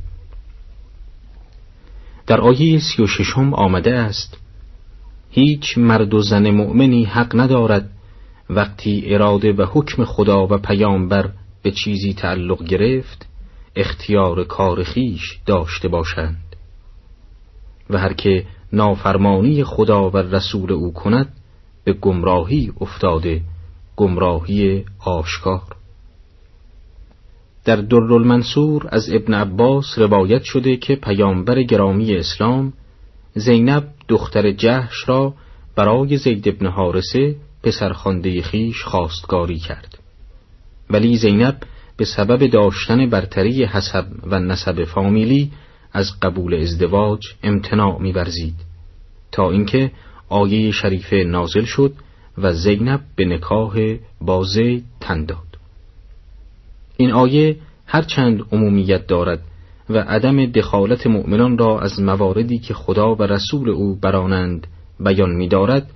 در آیه سی و ششم آمده است هیچ مرد و زن مؤمنی حق ندارد وقتی اراده و حکم خدا و پیامبر به چیزی تعلق گرفت اختیار کار خیش داشته باشند و هر که نافرمانی خدا و رسول او کند به گمراهی افتاده گمراهی آشکار در المنصور از ابن عباس روایت شده که پیامبر گرامی اسلام زینب دختر جهش را برای زید ابن حارسه پسرخوانده خیش خواستگاری کرد. ولی زینب به سبب داشتن برتری حسب و نسب فامیلی از قبول ازدواج امتناع می‌ورزید تا اینکه آیه شریفه نازل شد و زینب به نکاح با زید تن این آیه هرچند عمومیت دارد و عدم دخالت مؤمنان را از مواردی که خدا و رسول او برانند بیان می دارد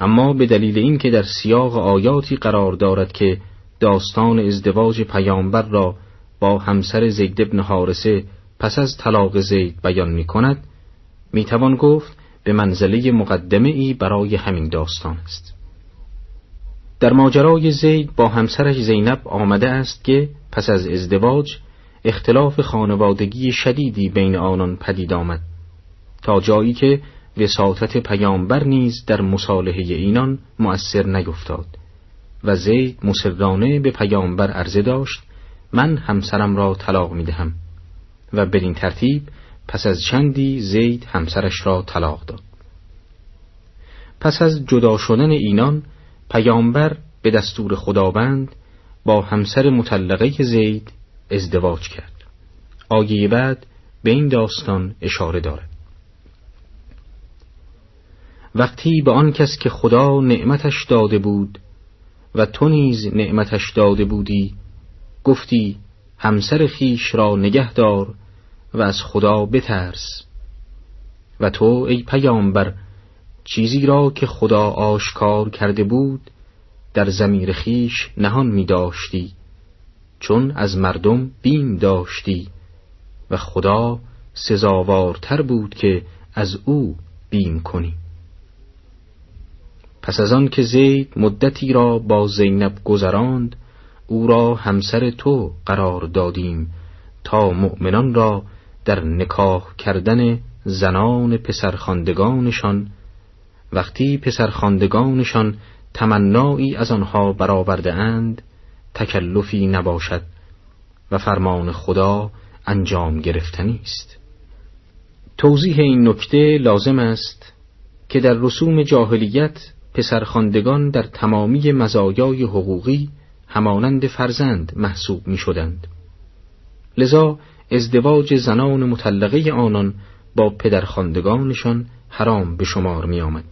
اما به دلیل اینکه در سیاق آیاتی قرار دارد که داستان ازدواج پیامبر را با همسر زید ابن حارسه پس از طلاق زید بیان می کند می توان گفت به منزله مقدمه ای برای همین داستان است. در ماجرای زید با همسرش زینب آمده است که پس از ازدواج اختلاف خانوادگی شدیدی بین آنان پدید آمد. تا جایی که وساطت پیامبر نیز در مصالحه اینان مؤثر نیفتاد و زید مسررانه به پیامبر عرضه داشت من همسرم را طلاق می دهم و بدین ترتیب پس از چندی زید همسرش را طلاق داد. پس از جدا شدن اینان پیامبر به دستور خداوند با همسر مطلقه زید ازدواج کرد. آیه بعد به این داستان اشاره دارد. وقتی به آن کس که خدا نعمتش داده بود و تو نیز نعمتش داده بودی گفتی همسر خیش را نگه دار و از خدا بترس. و تو ای پیامبر چیزی را که خدا آشکار کرده بود در زمیر خیش نهان می داشتی چون از مردم بیم داشتی و خدا سزاوارتر بود که از او بیم کنی. پس از آن که زید مدتی را با زینب گذراند او را همسر تو قرار دادیم تا مؤمنان را در نکاح کردن زنان پسرخاندگانشان. وقتی پسرخاندگانشان تمنایی از آنها برآورده اند تکلفی نباشد و فرمان خدا انجام گرفتنی است توضیح این نکته لازم است که در رسوم جاهلیت پسرخاندگان در تمامی مزایای حقوقی همانند فرزند محسوب می شدند. لذا ازدواج زنان مطلقه آنان با پدرخواندگانشان حرام به شمار می آمد.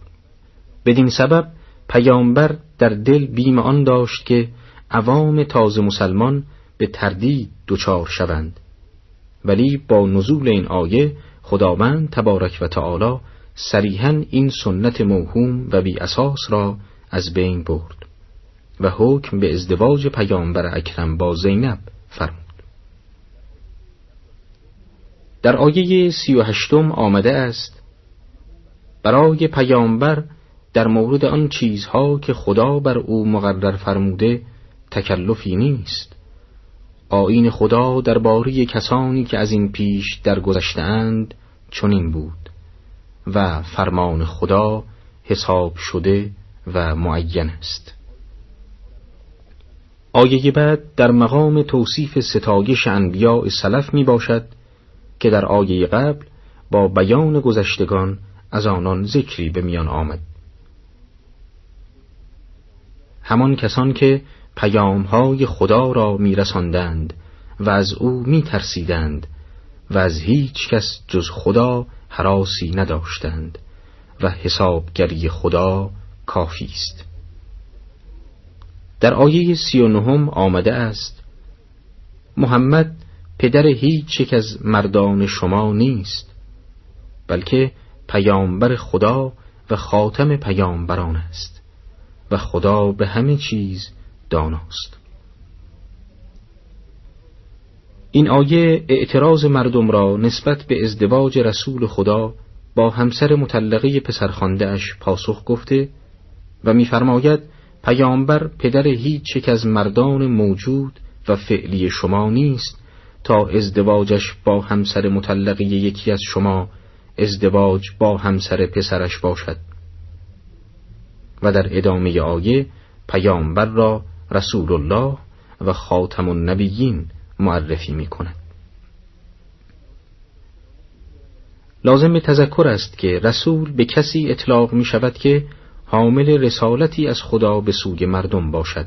بدین سبب پیامبر در دل بیم آن داشت که عوام تازه مسلمان به تردید دچار شوند. ولی با نزول این آیه خداوند تبارک و تعالی صریحا این سنت موهوم و بی اساس را از بین برد و حکم به ازدواج پیامبر اکرم با زینب فرمود. در آیه سی و هشتم آمده است برای پیامبر در مورد آن چیزها که خدا بر او مقرر فرموده تکلفی نیست. آین خدا درباره کسانی که از این پیش درگذشتهاند چنین بود و فرمان خدا حساب شده و معین است. آیه بعد در مقام توصیف ستایش انبیاء سلف می باشد که در آیه قبل با بیان گذشتگان از آنان ذکری به میان آمد. همان کسان که پیامهای خدا را میرساندند و از او میترسیدند و از هیچ کس جز خدا حراسی نداشتند و حسابگری خدا کافی است. در آیه سی و نهم آمده است محمد پدر هیچ یک از مردان شما نیست بلکه پیامبر خدا و خاتم پیامبران است. و خدا به همه چیز داناست. این آیه اعتراض مردم را نسبت به ازدواج رسول خدا با همسر مطلقه پسرخانده اش پاسخ گفته و می‌فرماید پیامبر پدر هیچ یک از مردان موجود و فعلی شما نیست تا ازدواجش با همسر مطلقی یکی از شما ازدواج با همسر پسرش باشد. و در ادامه آیه پیامبر را رسول الله و خاتم النبیین معرفی می کند. لازم تذکر است که رسول به کسی اطلاق می شود که حامل رسالتی از خدا به سوی مردم باشد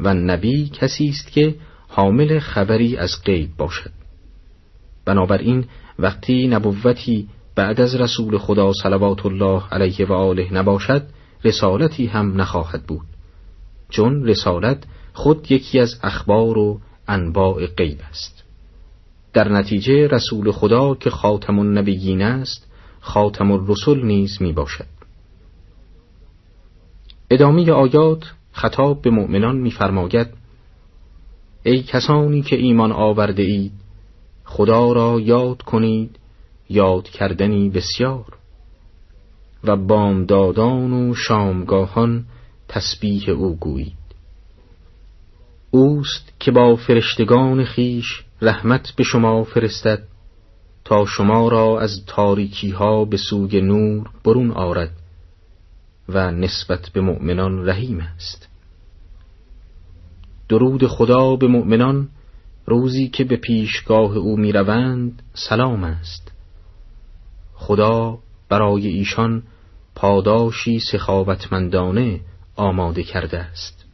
و نبی کسی است که حامل خبری از غیب باشد بنابراین وقتی نبوتی بعد از رسول خدا صلوات الله علیه و آله نباشد رسالتی هم نخواهد بود. چون رسالت خود یکی از اخبار و انواع غیب است. در نتیجه رسول خدا که خاتم النبیین است خاتم الرسل نیز می باشد. ادامه آیات خطاب به مؤمنان میفرماید ای کسانی که ایمان آورده اید خدا را یاد کنید یاد کردنی بسیار. و بامدادان و شامگاهان تسبیح او گویید. اوست که با فرشتگان خیش رحمت به شما فرستد تا شما را از تاریکی ها به سوی نور برون آرد و نسبت به مؤمنان رحیم است. درود خدا به مؤمنان روزی که به پیشگاه او می‌روند سلام است. خدا برای ایشان پاداشی سخاوتمندانه آماده کرده است.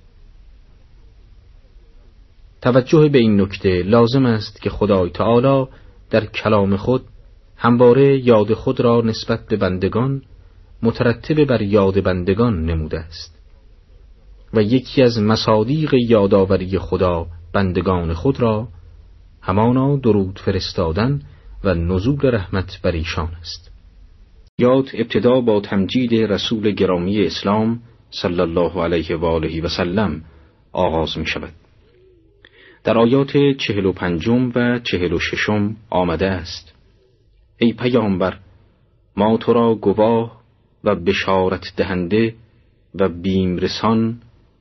توجه به این نکته لازم است که خدای تعالی در کلام خود همواره یاد خود را نسبت به بندگان مترتب بر یاد بندگان نموده است و یکی از مصادیق یادآوری خدا بندگان خود را همانا درود فرستادن و نزول رحمت بر ایشان است. یاد ابتدا با تمجید رسول گرامی اسلام صلی الله علیه و آله و سلم آغاز می شود در آیات چهل و پنجم و چهل و ششم آمده است ای پیامبر ما تو را گواه و بشارت دهنده و بیمرسان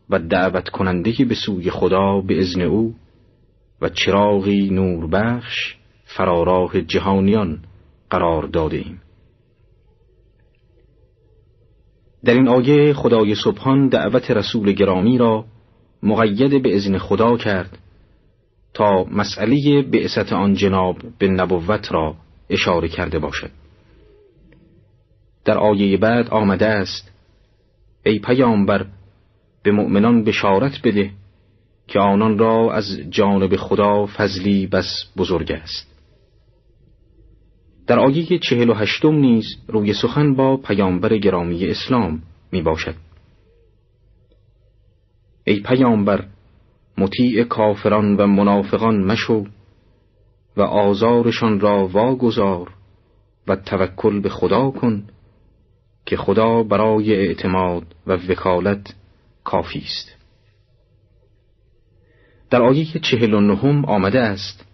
و دعوت کننده به سوی خدا به ازن او و چراغی نوربخش فراراه جهانیان قرار داده. در این آیه خدای سبحان دعوت رسول گرامی را مقید به ازن خدا کرد تا مسئله بعثت آن جناب به نبوت را اشاره کرده باشد. در آیه بعد آمده است ای پیامبر به مؤمنان بشارت بده که آنان را از جانب خدا فضلی بس بزرگ است. در آیه چهل و هشتم نیز روی سخن با پیامبر گرامی اسلام می باشد ای پیامبر مطیع کافران و منافقان مشو و آزارشان را واگذار و توکل به خدا کن که خدا برای اعتماد و وکالت کافی است. در آیه چهل و نهم آمده است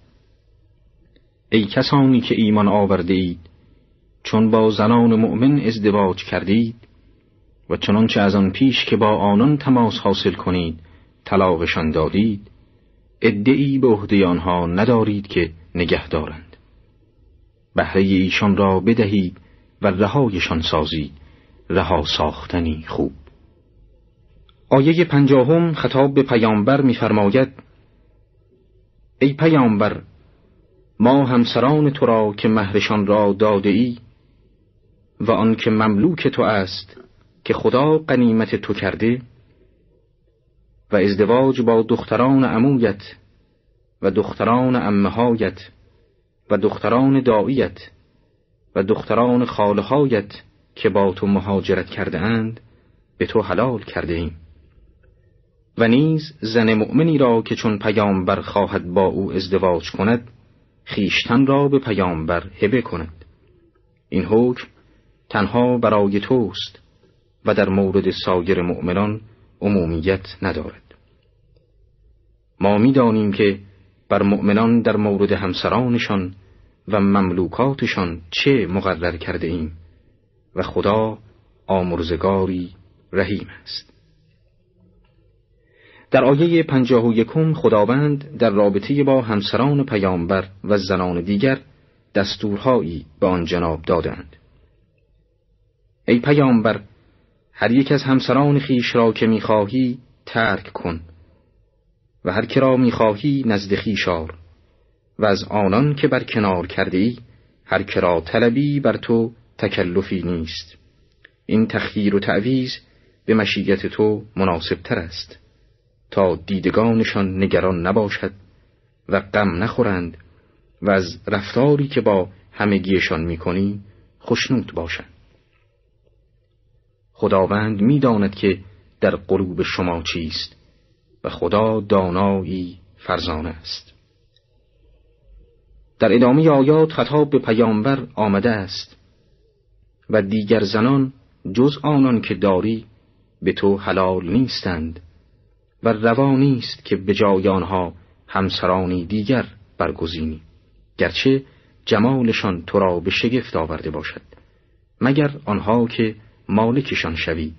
ای کسانی که ایمان آورده اید چون با زنان مؤمن ازدواج کردید و چنانچه از آن پیش که با آنان تماس حاصل کنید طلاقشان دادید ادعی به عهده آنها ندارید که نگه دارند. بهره ایشان را بدهید و رهایشان سازید رها ساختنی خوب. آیه پنجاهم خطاب به پیامبر می‌فرماید ای پیامبر ما همسران تو را که مهرشان را داده ای و آن که مملوک تو است که خدا قنیمت تو کرده و ازدواج با دختران عمویت و دختران امهایت و دختران داییت و دختران خالهایت که با تو مهاجرت کرده اند به تو حلال کرده ایم و نیز زن مؤمنی را که چون پیامبر خواهد با او ازدواج کند خیشتن را به پیامبر هبه کند. این حکم تنها برای توست و در مورد سایر مؤمنان عمومیت ندارد. ما می‌دانیم که بر مؤمنان در مورد همسرانشان و مملوکاتشان چه مقرر کرده ایم و خدا آمرزگاری رحیم است. در آیه پنجاه و یکم خداوند در رابطه با همسران پیامبر و زنان دیگر دستورهایی به آن جناب دادند. ای پیامبر هر یک از همسران خیش را که می‌خواهی ترک کن و هر که را می‌خواهی نزد خیشار و از آنان که بر کنار کرده ای هر که را طلبی بر تو تکلفی نیست این تخییر و تعویز به مشیت تو مناسب تر است تا دیدگانشان نگران نباشد و غم نخورند و از رفتاری که با همگیشان می‌کنی خشنود باشند. خداوند می‌داند که در قلوب شما چیست و خدا دانایی فرزانه است. در ادامه آیات خطاب به پیامبر آمده است و دیگر زنان جز آنان که داری به تو حلال نیستند. و روا نیست که به جای آنها همسرانی دیگر برگزینی. گرچه جمالشان تو را به شگفت آورده باشد. مگر آنها که مالکشان شوی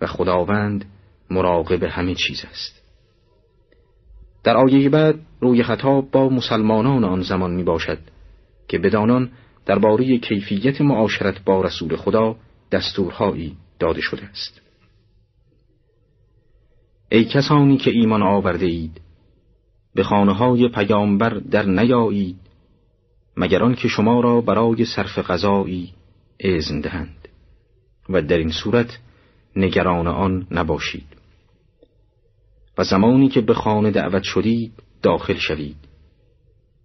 و خداوند مراقب همه چیز است. در آیه بعد روی خطاب با مسلمانان آن زمان می باشد که بدانان درباره کیفیت معاشرت با رسول خدا دستورهایی داده شده است. ای کسانی که ایمان آورده اید به خانه های پیامبر در نیایید مگر که شما را برای صرف غذایی اذن دهند. و در این صورت نگران آن نباشید. و زمانی که به خانه دعوت شدید داخل شوید.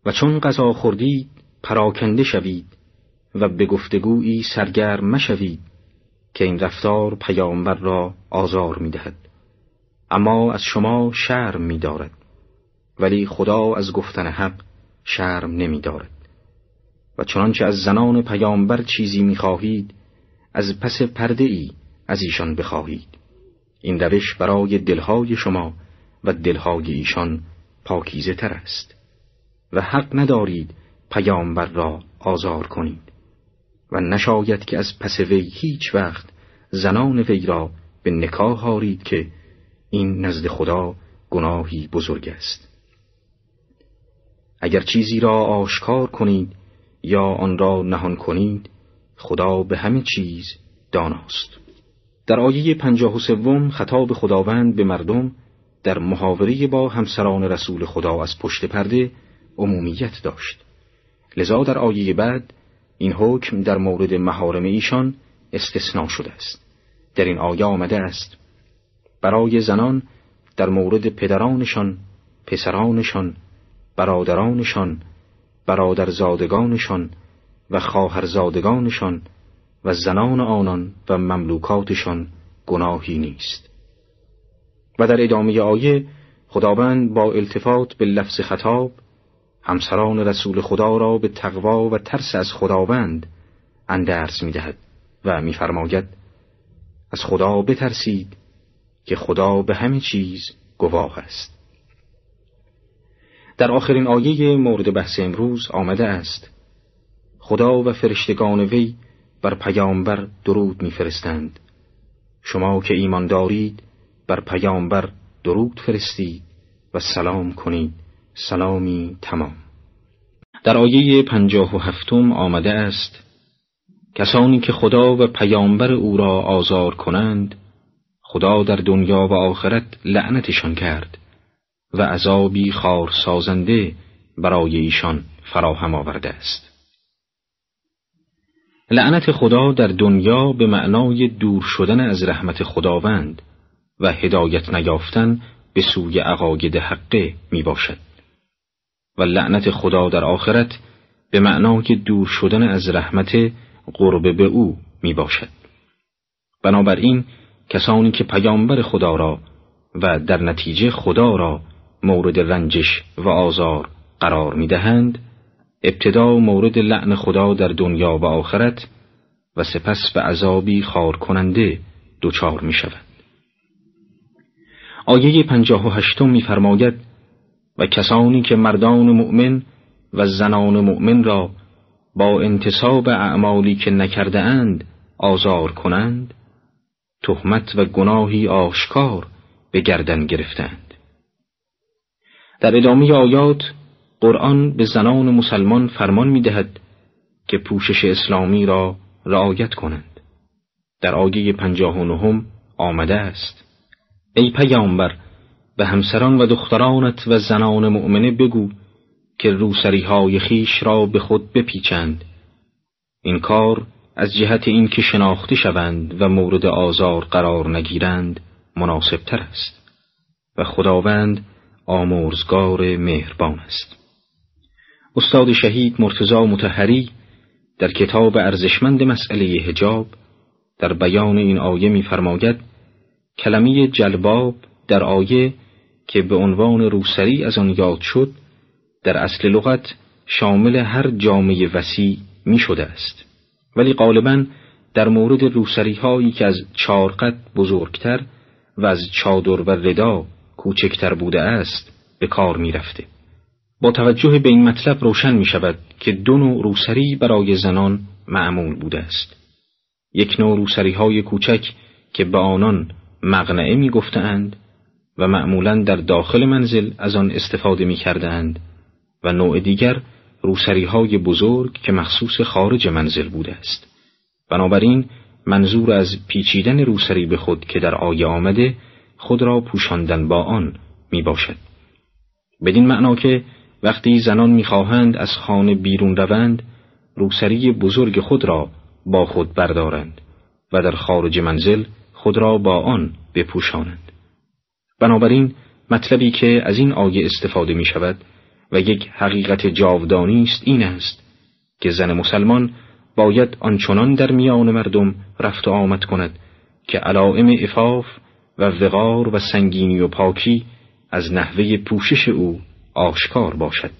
و چون غذا خوردید پراکنده شوید و به گفتگویی سرگرم مشوید که این رفتار پیامبر را آزار می‌دهد. اما از شما شرم میدارد. ولی خدا از گفتن حق شرم نمیدارد. و چنانچه از زنان پیامبر چیزی می‌خواهید از پس پرده ای از ایشان بخواهید. این روش برای دلهای شما و دلهای ایشان پاکیزه تر است. و حق ندارید پیامبر را آزار کنید. و نشاید که از پس وی هیچ وقت زنان وی را به نکاح هارید که این نزد خدا گناهی بزرگ است. اگر چیزی را آشکار کنید یا آن را نهان کنید خدا به همه چیز داناست. در آیه پنجاه و سوم خطاب خداوند به مردم در محاوره با همسران رسول خدا از پشت پرده عمومیت داشت. لذا در آیه بعد این حکم در مورد محارم ایشان استثناء شده است. در این آیه آمده است برای زنان در مورد پدرانشان پسرانشان برادرانشان برادرزادگانشان و خواهرزادگانشان و زنان آنان و مملوکاتشان گناهی نیست. و در ادامه آیه خداوند با التفات به لفظ خطاب همسران رسول خدا را به تقوا و ترس از خداوند اندرس می‌دهد و میفرماید از خدا بترسید. که خدا به همه چیز گواه است. در آخرین آیه مورد بحث امروز آمده است خدا و فرشتگان وی بر پیامبر درود میفرستند. شما که ایمان دارید بر پیامبر درود فرستید و سلام کنید. سلامی تمام. در آیه پنجاه و هفتم آمده است کسانی که خدا و پیامبر او را آزار کنند خدا در دنیا و آخرت لعنتشان کرد و عذابی خار سازنده برای ایشان فراهم آورده است. لعنت خدا در دنیا به معنای دور شدن از رحمت خداوند و هدایت نیافتن به سوی عقاید حقه می باشد و لعنت خدا در آخرت به معنای دور شدن از رحمت قرب به او می باشد بنابراین کسانی که پیامبر خدا را و در نتیجه خدا را مورد رنجش و آزار قرار می دهند ابتدا مورد لعن خدا در دنیا و آخرت و سپس به عذابی خار کننده دچار می شود. آیه پنجاه و هشتم می فرماید و کسانی که مردان مؤمن و زنان مؤمن را با انتصاب اعمالی که نکرده اند آزار کنند تهمت و گناهی آشکار به گردن گرفتند. در ادامه آیات قرآن به زنان مسلمان فرمان می دهد که پوشش اسلامی را رعایت کنند. در آیه پنجاه و نهم آمده است ای پیامبر به همسران و دخترانت و زنان مؤمنه بگو که روسری های خیش را به خود بپیچند. این کار از جهت اینکه شناخته شوند و مورد آزار قرار نگیرند مناسب تر است و خداوند آمرزگار مهربان است. استاد شهید مرتزا متحری در کتاب ارزشمند مسئله هجاب در بیان این آیه می‌فرماید کلمه جلباب در آیه که به عنوان روسری از آن یاد شد در اصل لغت شامل هر جامعه وسیع می شده است. ولی غالبا در مورد روسری هایی که از چارقد بزرگتر و از چادر و ردا کوچکتر بوده است به کار می رفته. با توجه به این مطلب روشن می شود که دو نوع روسری برای زنان معمول بوده است. یک نوع روسری های کوچک که به آنان مغنعه می گفتند و معمولا در داخل منزل از آن استفاده می کردند و نوع دیگر روسری های بزرگ که مخصوص خارج منزل بوده است. بنابراین منظور از پیچیدن روسری به خود که در آیه آمده خود را پوشاندن با آن می باشد. بدین معنا که وقتی زنان می‌خواهند از خانه بیرون روند روسری بزرگ خود را با خود بردارند و در خارج منزل خود را با آن بپوشانند بنابراین مطلبی که از این آیه استفاده می شود و یک حقیقت جاودانی است این است که زن مسلمان باید آنچنان در میان مردم رفت و آمد کند که علائم افاف و وقار و سنگینی و پاکی از نحوه پوشش او آشکار باشد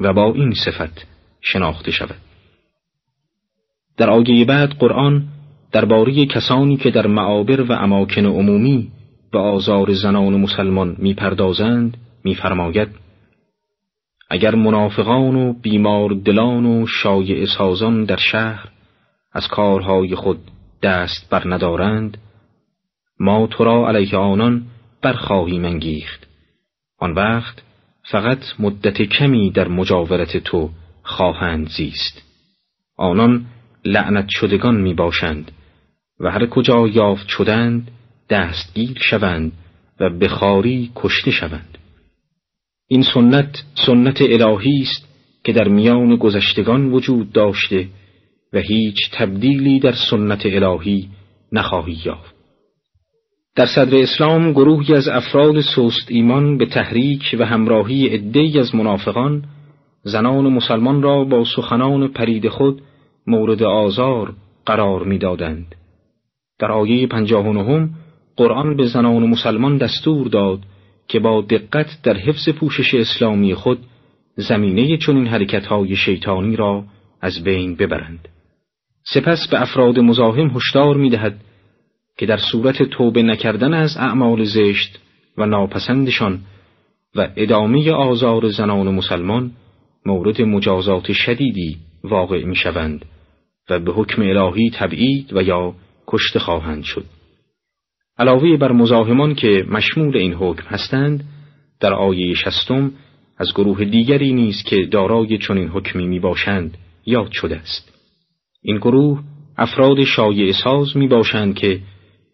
و با این صفت شناخته شود. در آیه بعد قرآن درباره کسانی که در معابر و اماکن عمومی به آزار زنان مسلمان می‌پردازند میفرماید اگر منافقان و بیمار دلان و شایع سازان در شهر از کارهای خود دست بر ندارند ما تو را علیه آنان برخواهیم انگیخت. آن وقت فقط مدت کمی در مجاورت تو خواهند زیست. آنان لعنت شدگان می باشند و هر کجا یافت شدند دستگیر شوند و بخاری کشته شوند. این سنت سنت الهی است که در میان گذشتگان وجود داشته و هیچ تبدیلی در سنت الهی نخواهی یافت در صدر اسلام گروهی از افراد سوست ایمان به تحریک و همراهی عدهای از منافقان زنان مسلمان را با سخنان پرید خود مورد آزار قرار می‌دادند. در آیه پنجاه و قرآن به زنان مسلمان دستور داد که با دقت در حفظ پوشش اسلامی خود زمینه چنین حرکتهای شیطانی را از بین ببرند. سپس به افراد مزاحم هشدار می‌دهد که در صورت توبه نکردن از اعمال زشت و ناپسندشان و ادامه آزار زنان مسلمان مورد مجازات شدیدی واقع می شوند و به حکم الهی تبعید و یا کشته خواهند شد. علاوه بر مزاحمان که مشمول این حکم هستند در آیه شستم از گروه دیگری نیز که دارای چنین حکمی می باشند یاد شده است. این گروه افراد شایع ساز می باشند که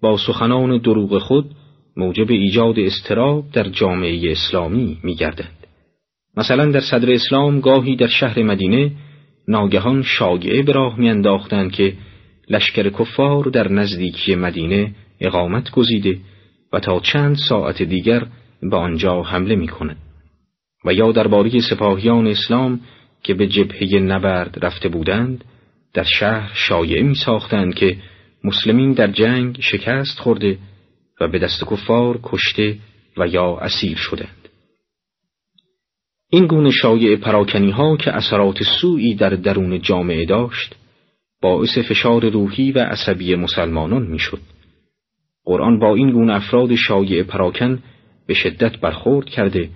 با سخنان دروغ خود موجب ایجاد استراب در جامعه اسلامی می گردند. مثلا در صدر اسلام گاهی در شهر مدینه ناگهان شاگعه به راه میانداختند که لشکر کفار در نزدیکی مدینه اقامت گزیده و تا چند ساعت دیگر به آنجا حمله می کند. و یا درباره سپاهیان اسلام که به جبهه نبرد رفته بودند در شهر شایعه می ساختند که مسلمین در جنگ شکست خورده و به دست کفار کشته و یا اسیر شدند. این گونه شایع پراکنی ها که اثرات سوئی در درون جامعه داشت باعث فشار روحی و عصبی مسلمانان می‌شد. قرآن با این گونه افراد شایع پراکن به شدت برخورد کرده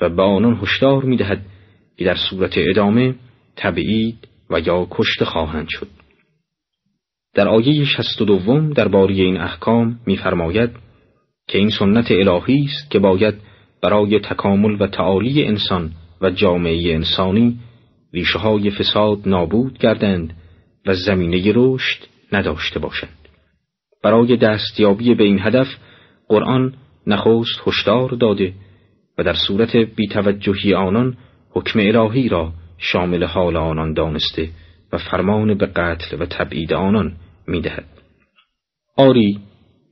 و به آنان هشدار می‌دهد که در صورت ادامه تبعید و یا کشته خواهند شد. در آیه شست و دوم درباره این احکام می‌فرماید که این سنت الهی است که باید برای تکامل و تعالی انسان و جامعه انسانی ریشه های فساد نابود گردند و زمینه رشد نداشته باشند. برای دستیابی به این هدف قرآن نخست هشدار داده و در صورت بیتوجهی آنان حکم الهی را شامل حال آنان دانسته و فرمان به قتل و تبعید آنان می‌دهد. آری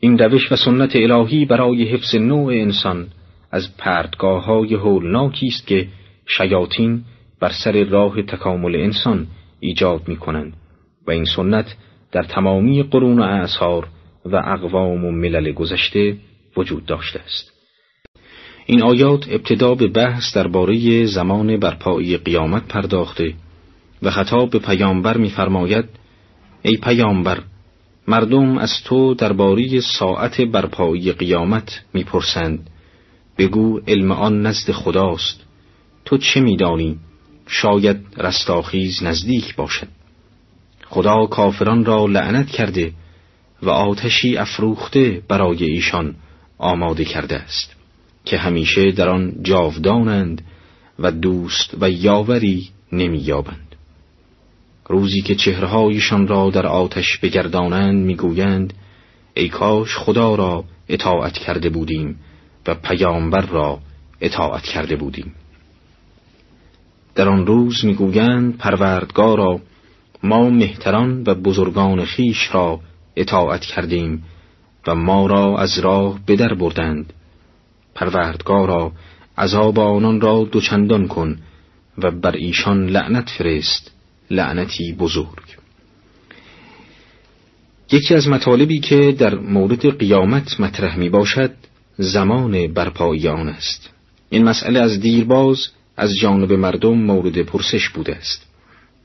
این روش و سنت الهی برای حفظ نوع انسان از پرتگاه های هولناکی است که شیاطین بر سر راه تکامل انسان ایجاد می کنند و این سنت در تمامی قرون و اعثار و اقوام و ملل گذشته وجود داشته است. این آیات ابتدا به بحث درباره زمان برپایی قیامت پرداخته و خطاب به پیامبر می‌فرماید ای پیامبر مردم از تو درباره ساعت برپایی قیامت می‌پرسند. بگو علم آن نزد خداست. تو چه میدانی؟ شاید رستاخیز نزدیک باشد. خدا کافران را لعنت کرده و آتشی افروخته برای ایشان آماده کرده است که همیشه در آن جاودانند و دوست و یاوری نمییابند. روزی که چهرهایشان را در آتش بگردانند می‌گویند ای کاش خدا را اطاعت کرده بودیم و پیامبر را اطاعت کرده بودیم. در آن روز می‌گویند پروردگارا ما مهتران و بزرگان خیش را اطاعت کردیم و ما را از راه بدر بردند. پروردگارا عذاب آنان را دوچندان کن و بر ایشان لعنت فرست لعنتی بزرگ. یکی از مطالبی که در مورد قیامت مطرح می باشد زمان برپایی است. این مسئله از دیرباز از جانب مردم مورد پرسش بوده است.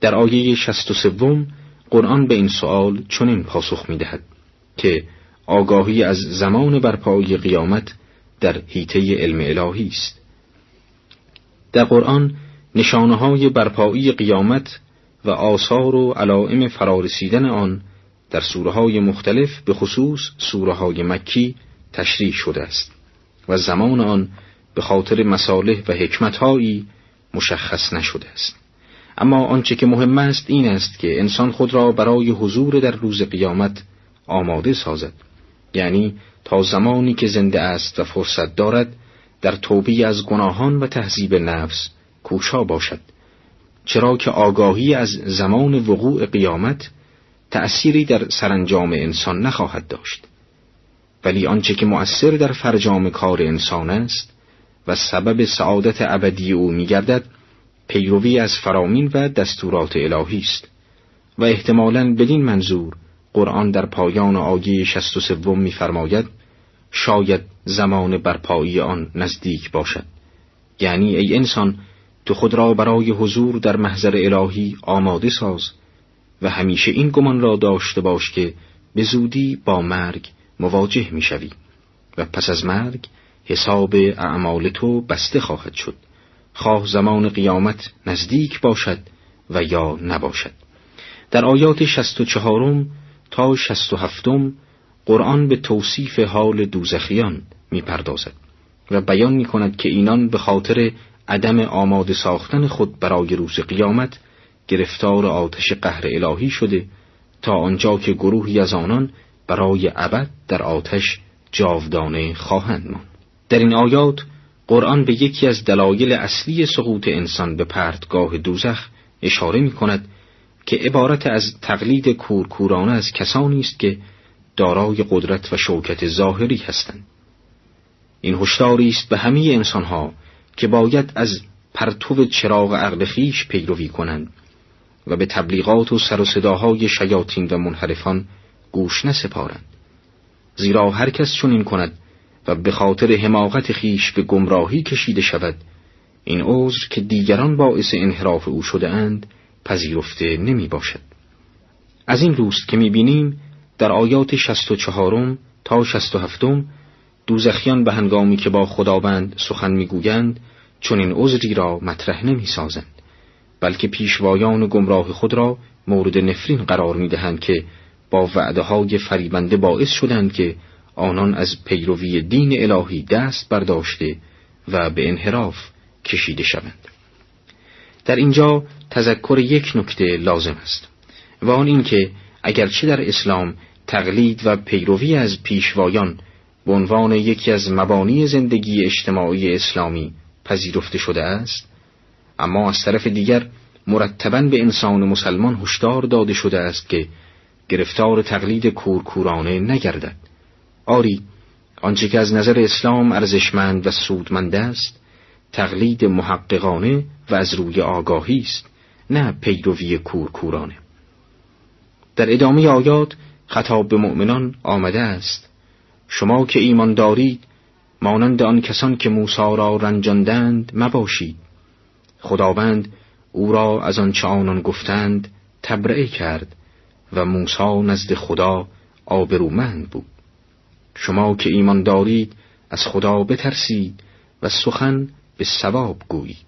در آیه شست و سوم قرآن به این سؤال چنین پاسخ می دهد که آگاهی از زمان برپایی قیامت در حیطه علم الهی است. در قرآن نشانه های برپایی قیامت و آثار و علائم فرارسیدن آن در سوره های مختلف به خصوص سوره های مکی تشریح شده است و زمان آن به خاطر مصالح و حکمتهایی مشخص نشده است. اما آنچه که مهم است این است که انسان خود را برای حضور در روز قیامت آماده سازد. یعنی تا زمانی که زنده است و فرصت دارد در توبی از گناهان و تهذیب نفس کوشا باشد. چرا که آگاهی از زمان وقوع قیامت تأثیری در سرانجام انسان نخواهد داشت. ولی آنچه که مؤثر در فرجام کار انسان است و سبب سعادت ابدی او میگردد پیروی از فرامین و دستورات الهی است و احتمالاً بدین منظور قرآن در پایان آیه شست و سوم می‌فرماید شاید زمان برپایی آن نزدیک باشد. یعنی ای انسان تو خود را برای حضور در محضر الهی آماده ساز و همیشه این گمان را داشته باش که به زودی با مرگ مواجه می‌شوی و پس از مرگ حساب اعمال تو بسته خواهد شد. خواه زمان قیامت نزدیک باشد و یا نباشد. در آیات شست و چهارم تا شست و هفتم قرآن به توصیف حال دوزخیان می‌پردازد و بیان می کند که اینان به خاطر عدم آماده ساختن خود برای روز قیامت گرفتار آتش قهر الهی شده تا آنجا که گروهی از آنان برای ابد در آتش جاودانه خواهند ماند. در این آیات قرآن به یکی از دلایل اصلی سقوط انسان به پرتگاه دوزخ اشاره می کند که عبارت از تقلید کورکورانه از کسانی است که دارای قدرت و شوکت ظاهری هستند. این هشداری است به همه انسانها که باید از پرتو چراغ عقل خیش پیروی کنند و به تبلیغات و سر و صداهای شیاطین و منحرفان گوش نسپارند. زیرا هر کس چنین کند و به خاطر حماقت خیش به گمراهی کشیده شود این عذر که دیگران باعث انحراف او شده اند پذیرفته نمی باشد. از این روست که می بینیم در آیات شست و چهارم تا شست و هفتم دوزخیان به هنگامی که با خداوند سخن می‌گویند چون این عذری را مطرح نمی سازند بلکه پیشوایان گمراه خود را مورد نفرین قرار می دهند که با وعده های فریبنده باعث شدند که آنان از پیروی دین الهی دست برداشته و به انحراف کشیده شوند. در اینجا تذکر یک نکته لازم است و آن اینکه اگرچه در اسلام تقلید و پیروی از پیشوایان به عنوان یکی از مبانی زندگی اجتماعی اسلامی پذیرفته شده است اما از طرف دیگر مرتبا به انسان مسلمان هشدار داده شده است که گرفتار تقلید کورکورانه نگردد. آری آنچه که از نظر اسلام ارزشمند و سودمند است تقلید محققانه و از روی آگاهی است نه پیروی کورکورانه. در ادامه آیات خطاب به مؤمنان آمده است شما که ایمان دارید مانند آن کسان که موسی را رنجاندند مباشید. خداوند او را از آنچه آنان گفتند تبرئه کرد و موسی نزد خدا آبرومند بود. شما که ایمان دارید از خدا بترسید و سخن به ثواب گویید.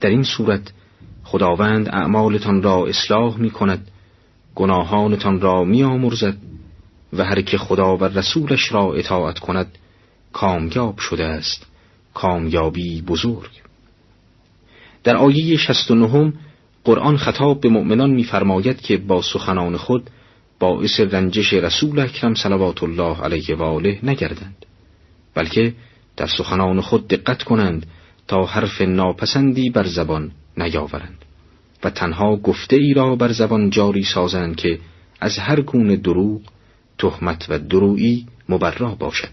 در این صورت خداوند اعمالتان را اصلاح می کند گناهانتان را می آمرزد و هر که خدا و رسولش را اطاعت کند کامیاب شده است کامیابی بزرگ. در آیه 69 قرآن خطاب به مؤمنان می‌فرماید که با سخنان خود باعث رنجش رسول اکرم صلوات الله علیه و آله نگردند بلکه در سخنان خود دقت کنند تا حرف ناپسندی بر زبان نیاورند و تنها گفته ای را بر زبان جاری سازند که از هر گونه دروغ تهمت و درویی مبرا باشد.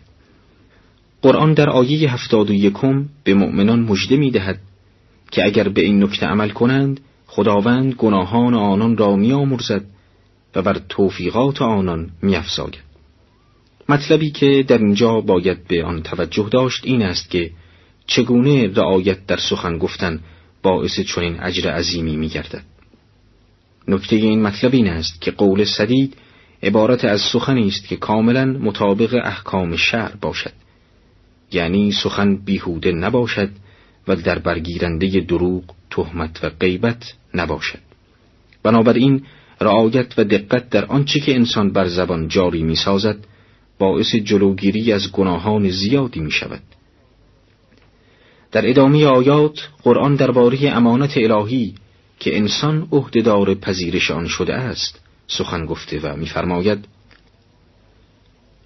قرآن در آیه هفتاد و یکم به مؤمنان مژده می دهد که اگر به این نکته عمل کنند خداوند گناهان آنان را میآمرزد و بر توفیقات آنان میافزاید. مطلبی که در اینجا باید به آن توجه داشت این است که چگونه رعایت در سخن گفتن باعث چنین اجر عظیمی میگردد. نکته این مطلب این است که قول سدید عبارت از سخنی است که کاملا مطابق احکام شعر باشد. یعنی سخن بیهوده نباشد و در برگیرنده دروغ تهمت و غیبت نباشد. بنابراین رعایت و دقت در آنچه که انسان بر زبان جاری می سازد باعث جلوگیری از گناهان زیادی می شود در ادامه آیات قرآن درباره امانت الهی که انسان عهدهدار پذیرش آن شده است سخن گفته و میفرماید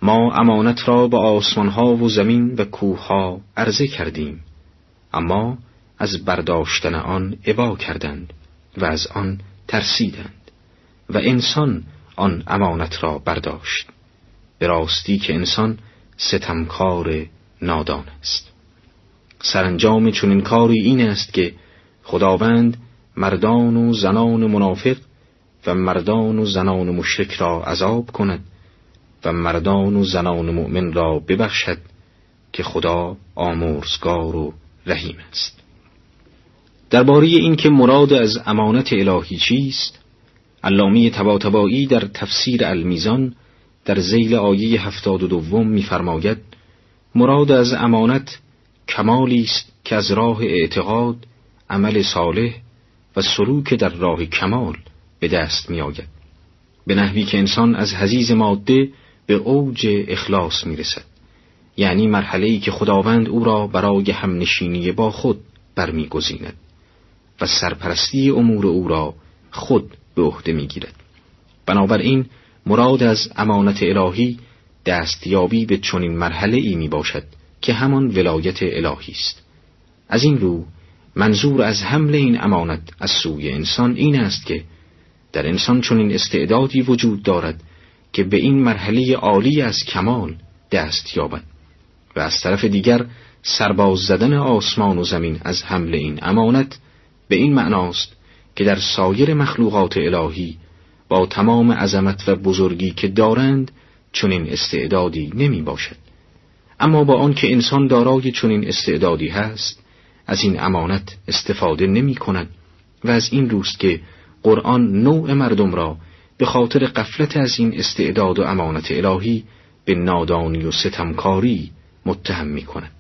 ما امانت را به آسمانها و زمین و کوهها عرضه کردیم اما از برداشتن آن عبا کردند و از آن ترسیدند. و انسان آن امانت را برداشت. به راستی که انسان ستمکار نادان است. سرانجام چنین کاری این است که خداوند مردان و زنان منافق و مردان و زنان مشرک را عذاب کند و مردان و زنان مؤمن را ببخشد که خدا آمرزگار و رحیم است. درباره اینکه مراد از امانت الهی چیست علامه تباتبایی در تفسیر المیزان در زیل آیه هفتاد و دوم می‌فرماید مراد از امانت کمالی است که از راه اعتقاد عمل صالح و سلوک در راه کمال به دست می آید. به نحوی که انسان از حزیز ماده به اوج اخلاص می رسد. یعنی مرحله ای که خداوند او را برای همنشینی با خود برمیگزیند و سرپرستی امور او را خود به عهده می‌گیرد. بنابراین مراد از امانت الهی دستیابی به چنین مرحله ای می باشد که همان ولایت الهی است. از این رو منظور از حمل این امانت از سوی انسان این است که در انسان چنین استعدادی وجود دارد که به این مرحله عالی از کمال دست یابد و از طرف دیگر سرباز زدن آسمان و زمین از حمل این امانت به این معناست که در سایر مخلوقات الهی با تمام عظمت و بزرگی که دارند چنین استعدادی نمی باشد. اما با آنکه انسان دارای چنین استعدادی هست از این امانت استفاده نمی کند و از این روست که قرآن نوع مردم را به خاطر قفلت از این استعداد و امانت الهی به نادانی و ستمکاری متهم می کند.